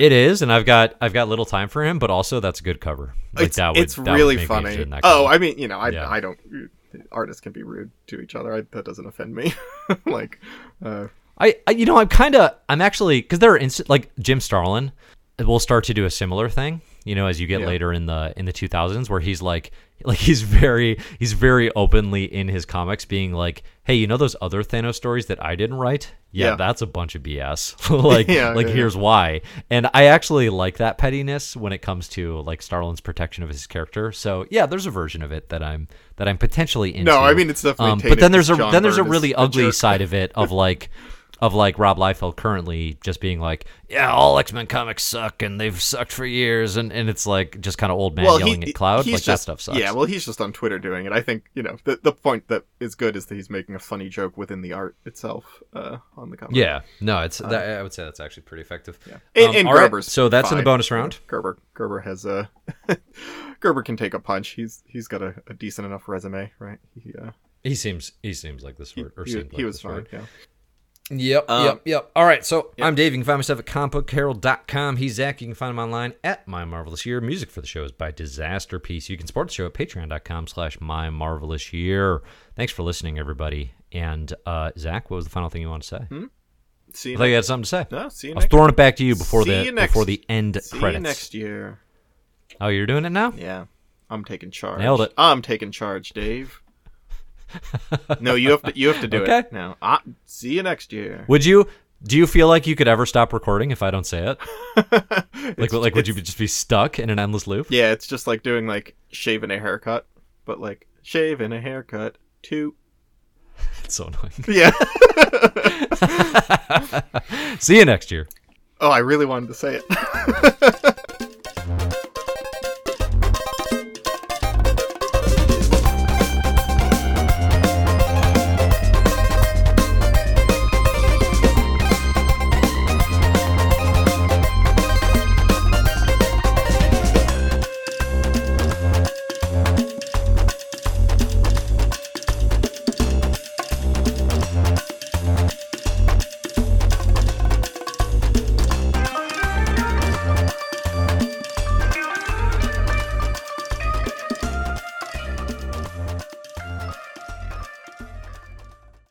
Speaker 1: it is, and I've got I've got little time for him, but also that's a good cover. Like,
Speaker 2: it's,
Speaker 1: that would-
Speaker 2: it's
Speaker 1: that
Speaker 2: really funny. Oh. I mean, you know, I,
Speaker 1: Yeah.
Speaker 2: I don't. Artists can be rude to each other. I, that doesn't offend me. like, uh,
Speaker 1: I, I you know I'm kind of I'm actually because there are instant like Jim Starlin will start to do a similar thing you know as you get
Speaker 2: Yeah.
Speaker 1: later in the in the 2000s where he's like like he's very he's very openly in his comics being like hey you know those other Thanos stories that I didn't write yeah,
Speaker 2: Yeah.
Speaker 1: that's a bunch of BS like
Speaker 2: Yeah,
Speaker 1: like
Speaker 2: yeah,
Speaker 1: here's why and I actually like that pettiness when it comes to like Starlin's protection of his character so yeah there's a version of it that I'm that I'm potentially into
Speaker 2: no, I mean it's definitely.
Speaker 1: um, but then there's a
Speaker 2: John
Speaker 1: then there's a
Speaker 2: Byrne
Speaker 1: really ugly
Speaker 2: jerk.
Speaker 1: side of it of like of like Rob Liefeld currently just being like, yeah, all X Men comics suck and they've sucked for years, and, and it's like just kind of old man
Speaker 2: Well,
Speaker 1: yelling
Speaker 2: he,
Speaker 1: at cloud. Like
Speaker 2: just,
Speaker 1: that stuff sucks.
Speaker 2: Yeah, well, he's just on Twitter doing it. I think you know the the point that is good is that he's making a funny joke within the art itself uh, on the comic.
Speaker 1: yeah, no, it's that, I would say that's actually pretty effective.
Speaker 2: Yeah. And,
Speaker 1: Um,
Speaker 2: and
Speaker 1: all right,
Speaker 2: Gerber's
Speaker 1: so that's in the bonus round.
Speaker 2: Gerber Gerber has a Gerber can take a punch. He's he's got a, a decent enough resume, right? He uh,
Speaker 1: He seems he seems like this
Speaker 2: he.
Speaker 1: Or
Speaker 2: he, he
Speaker 1: like
Speaker 2: was fine. Yeah.
Speaker 1: Yep,
Speaker 2: Um,
Speaker 1: yep, yep. All right, so I'm Dave. You can find myself at comicbookherald.com. He's Zach. You can find him online at My Marvelous Year. Music for the show is by Disasterpeace. You can support the show at patreon.com slash My Marvelous Year. Thanks for listening, everybody. And uh, Zach, what was the final thing you want to say?
Speaker 2: See
Speaker 1: I
Speaker 2: you
Speaker 1: thought you had something to say.
Speaker 2: No, see you
Speaker 1: I was throwing it back to you before
Speaker 2: See
Speaker 1: the
Speaker 2: you
Speaker 1: before the end
Speaker 2: See
Speaker 1: credits.
Speaker 2: you next year.
Speaker 1: Oh, you're doing it now?
Speaker 2: Yeah, I'm taking charge.
Speaker 1: Nailed it.
Speaker 2: I'm taking charge, Dave. no, you have to. You have to do
Speaker 1: Okay.
Speaker 2: it now. I, see you next year.
Speaker 1: Would you? Do you feel like you could ever stop recording if I don't say it? Like, like would you just be stuck in an endless loop?
Speaker 2: Yeah, it's just like doing like shaving a haircut, but like shaving a haircut too.
Speaker 1: It's so annoying.
Speaker 2: Yeah.
Speaker 1: See you next year.
Speaker 2: oh, I really wanted to say it.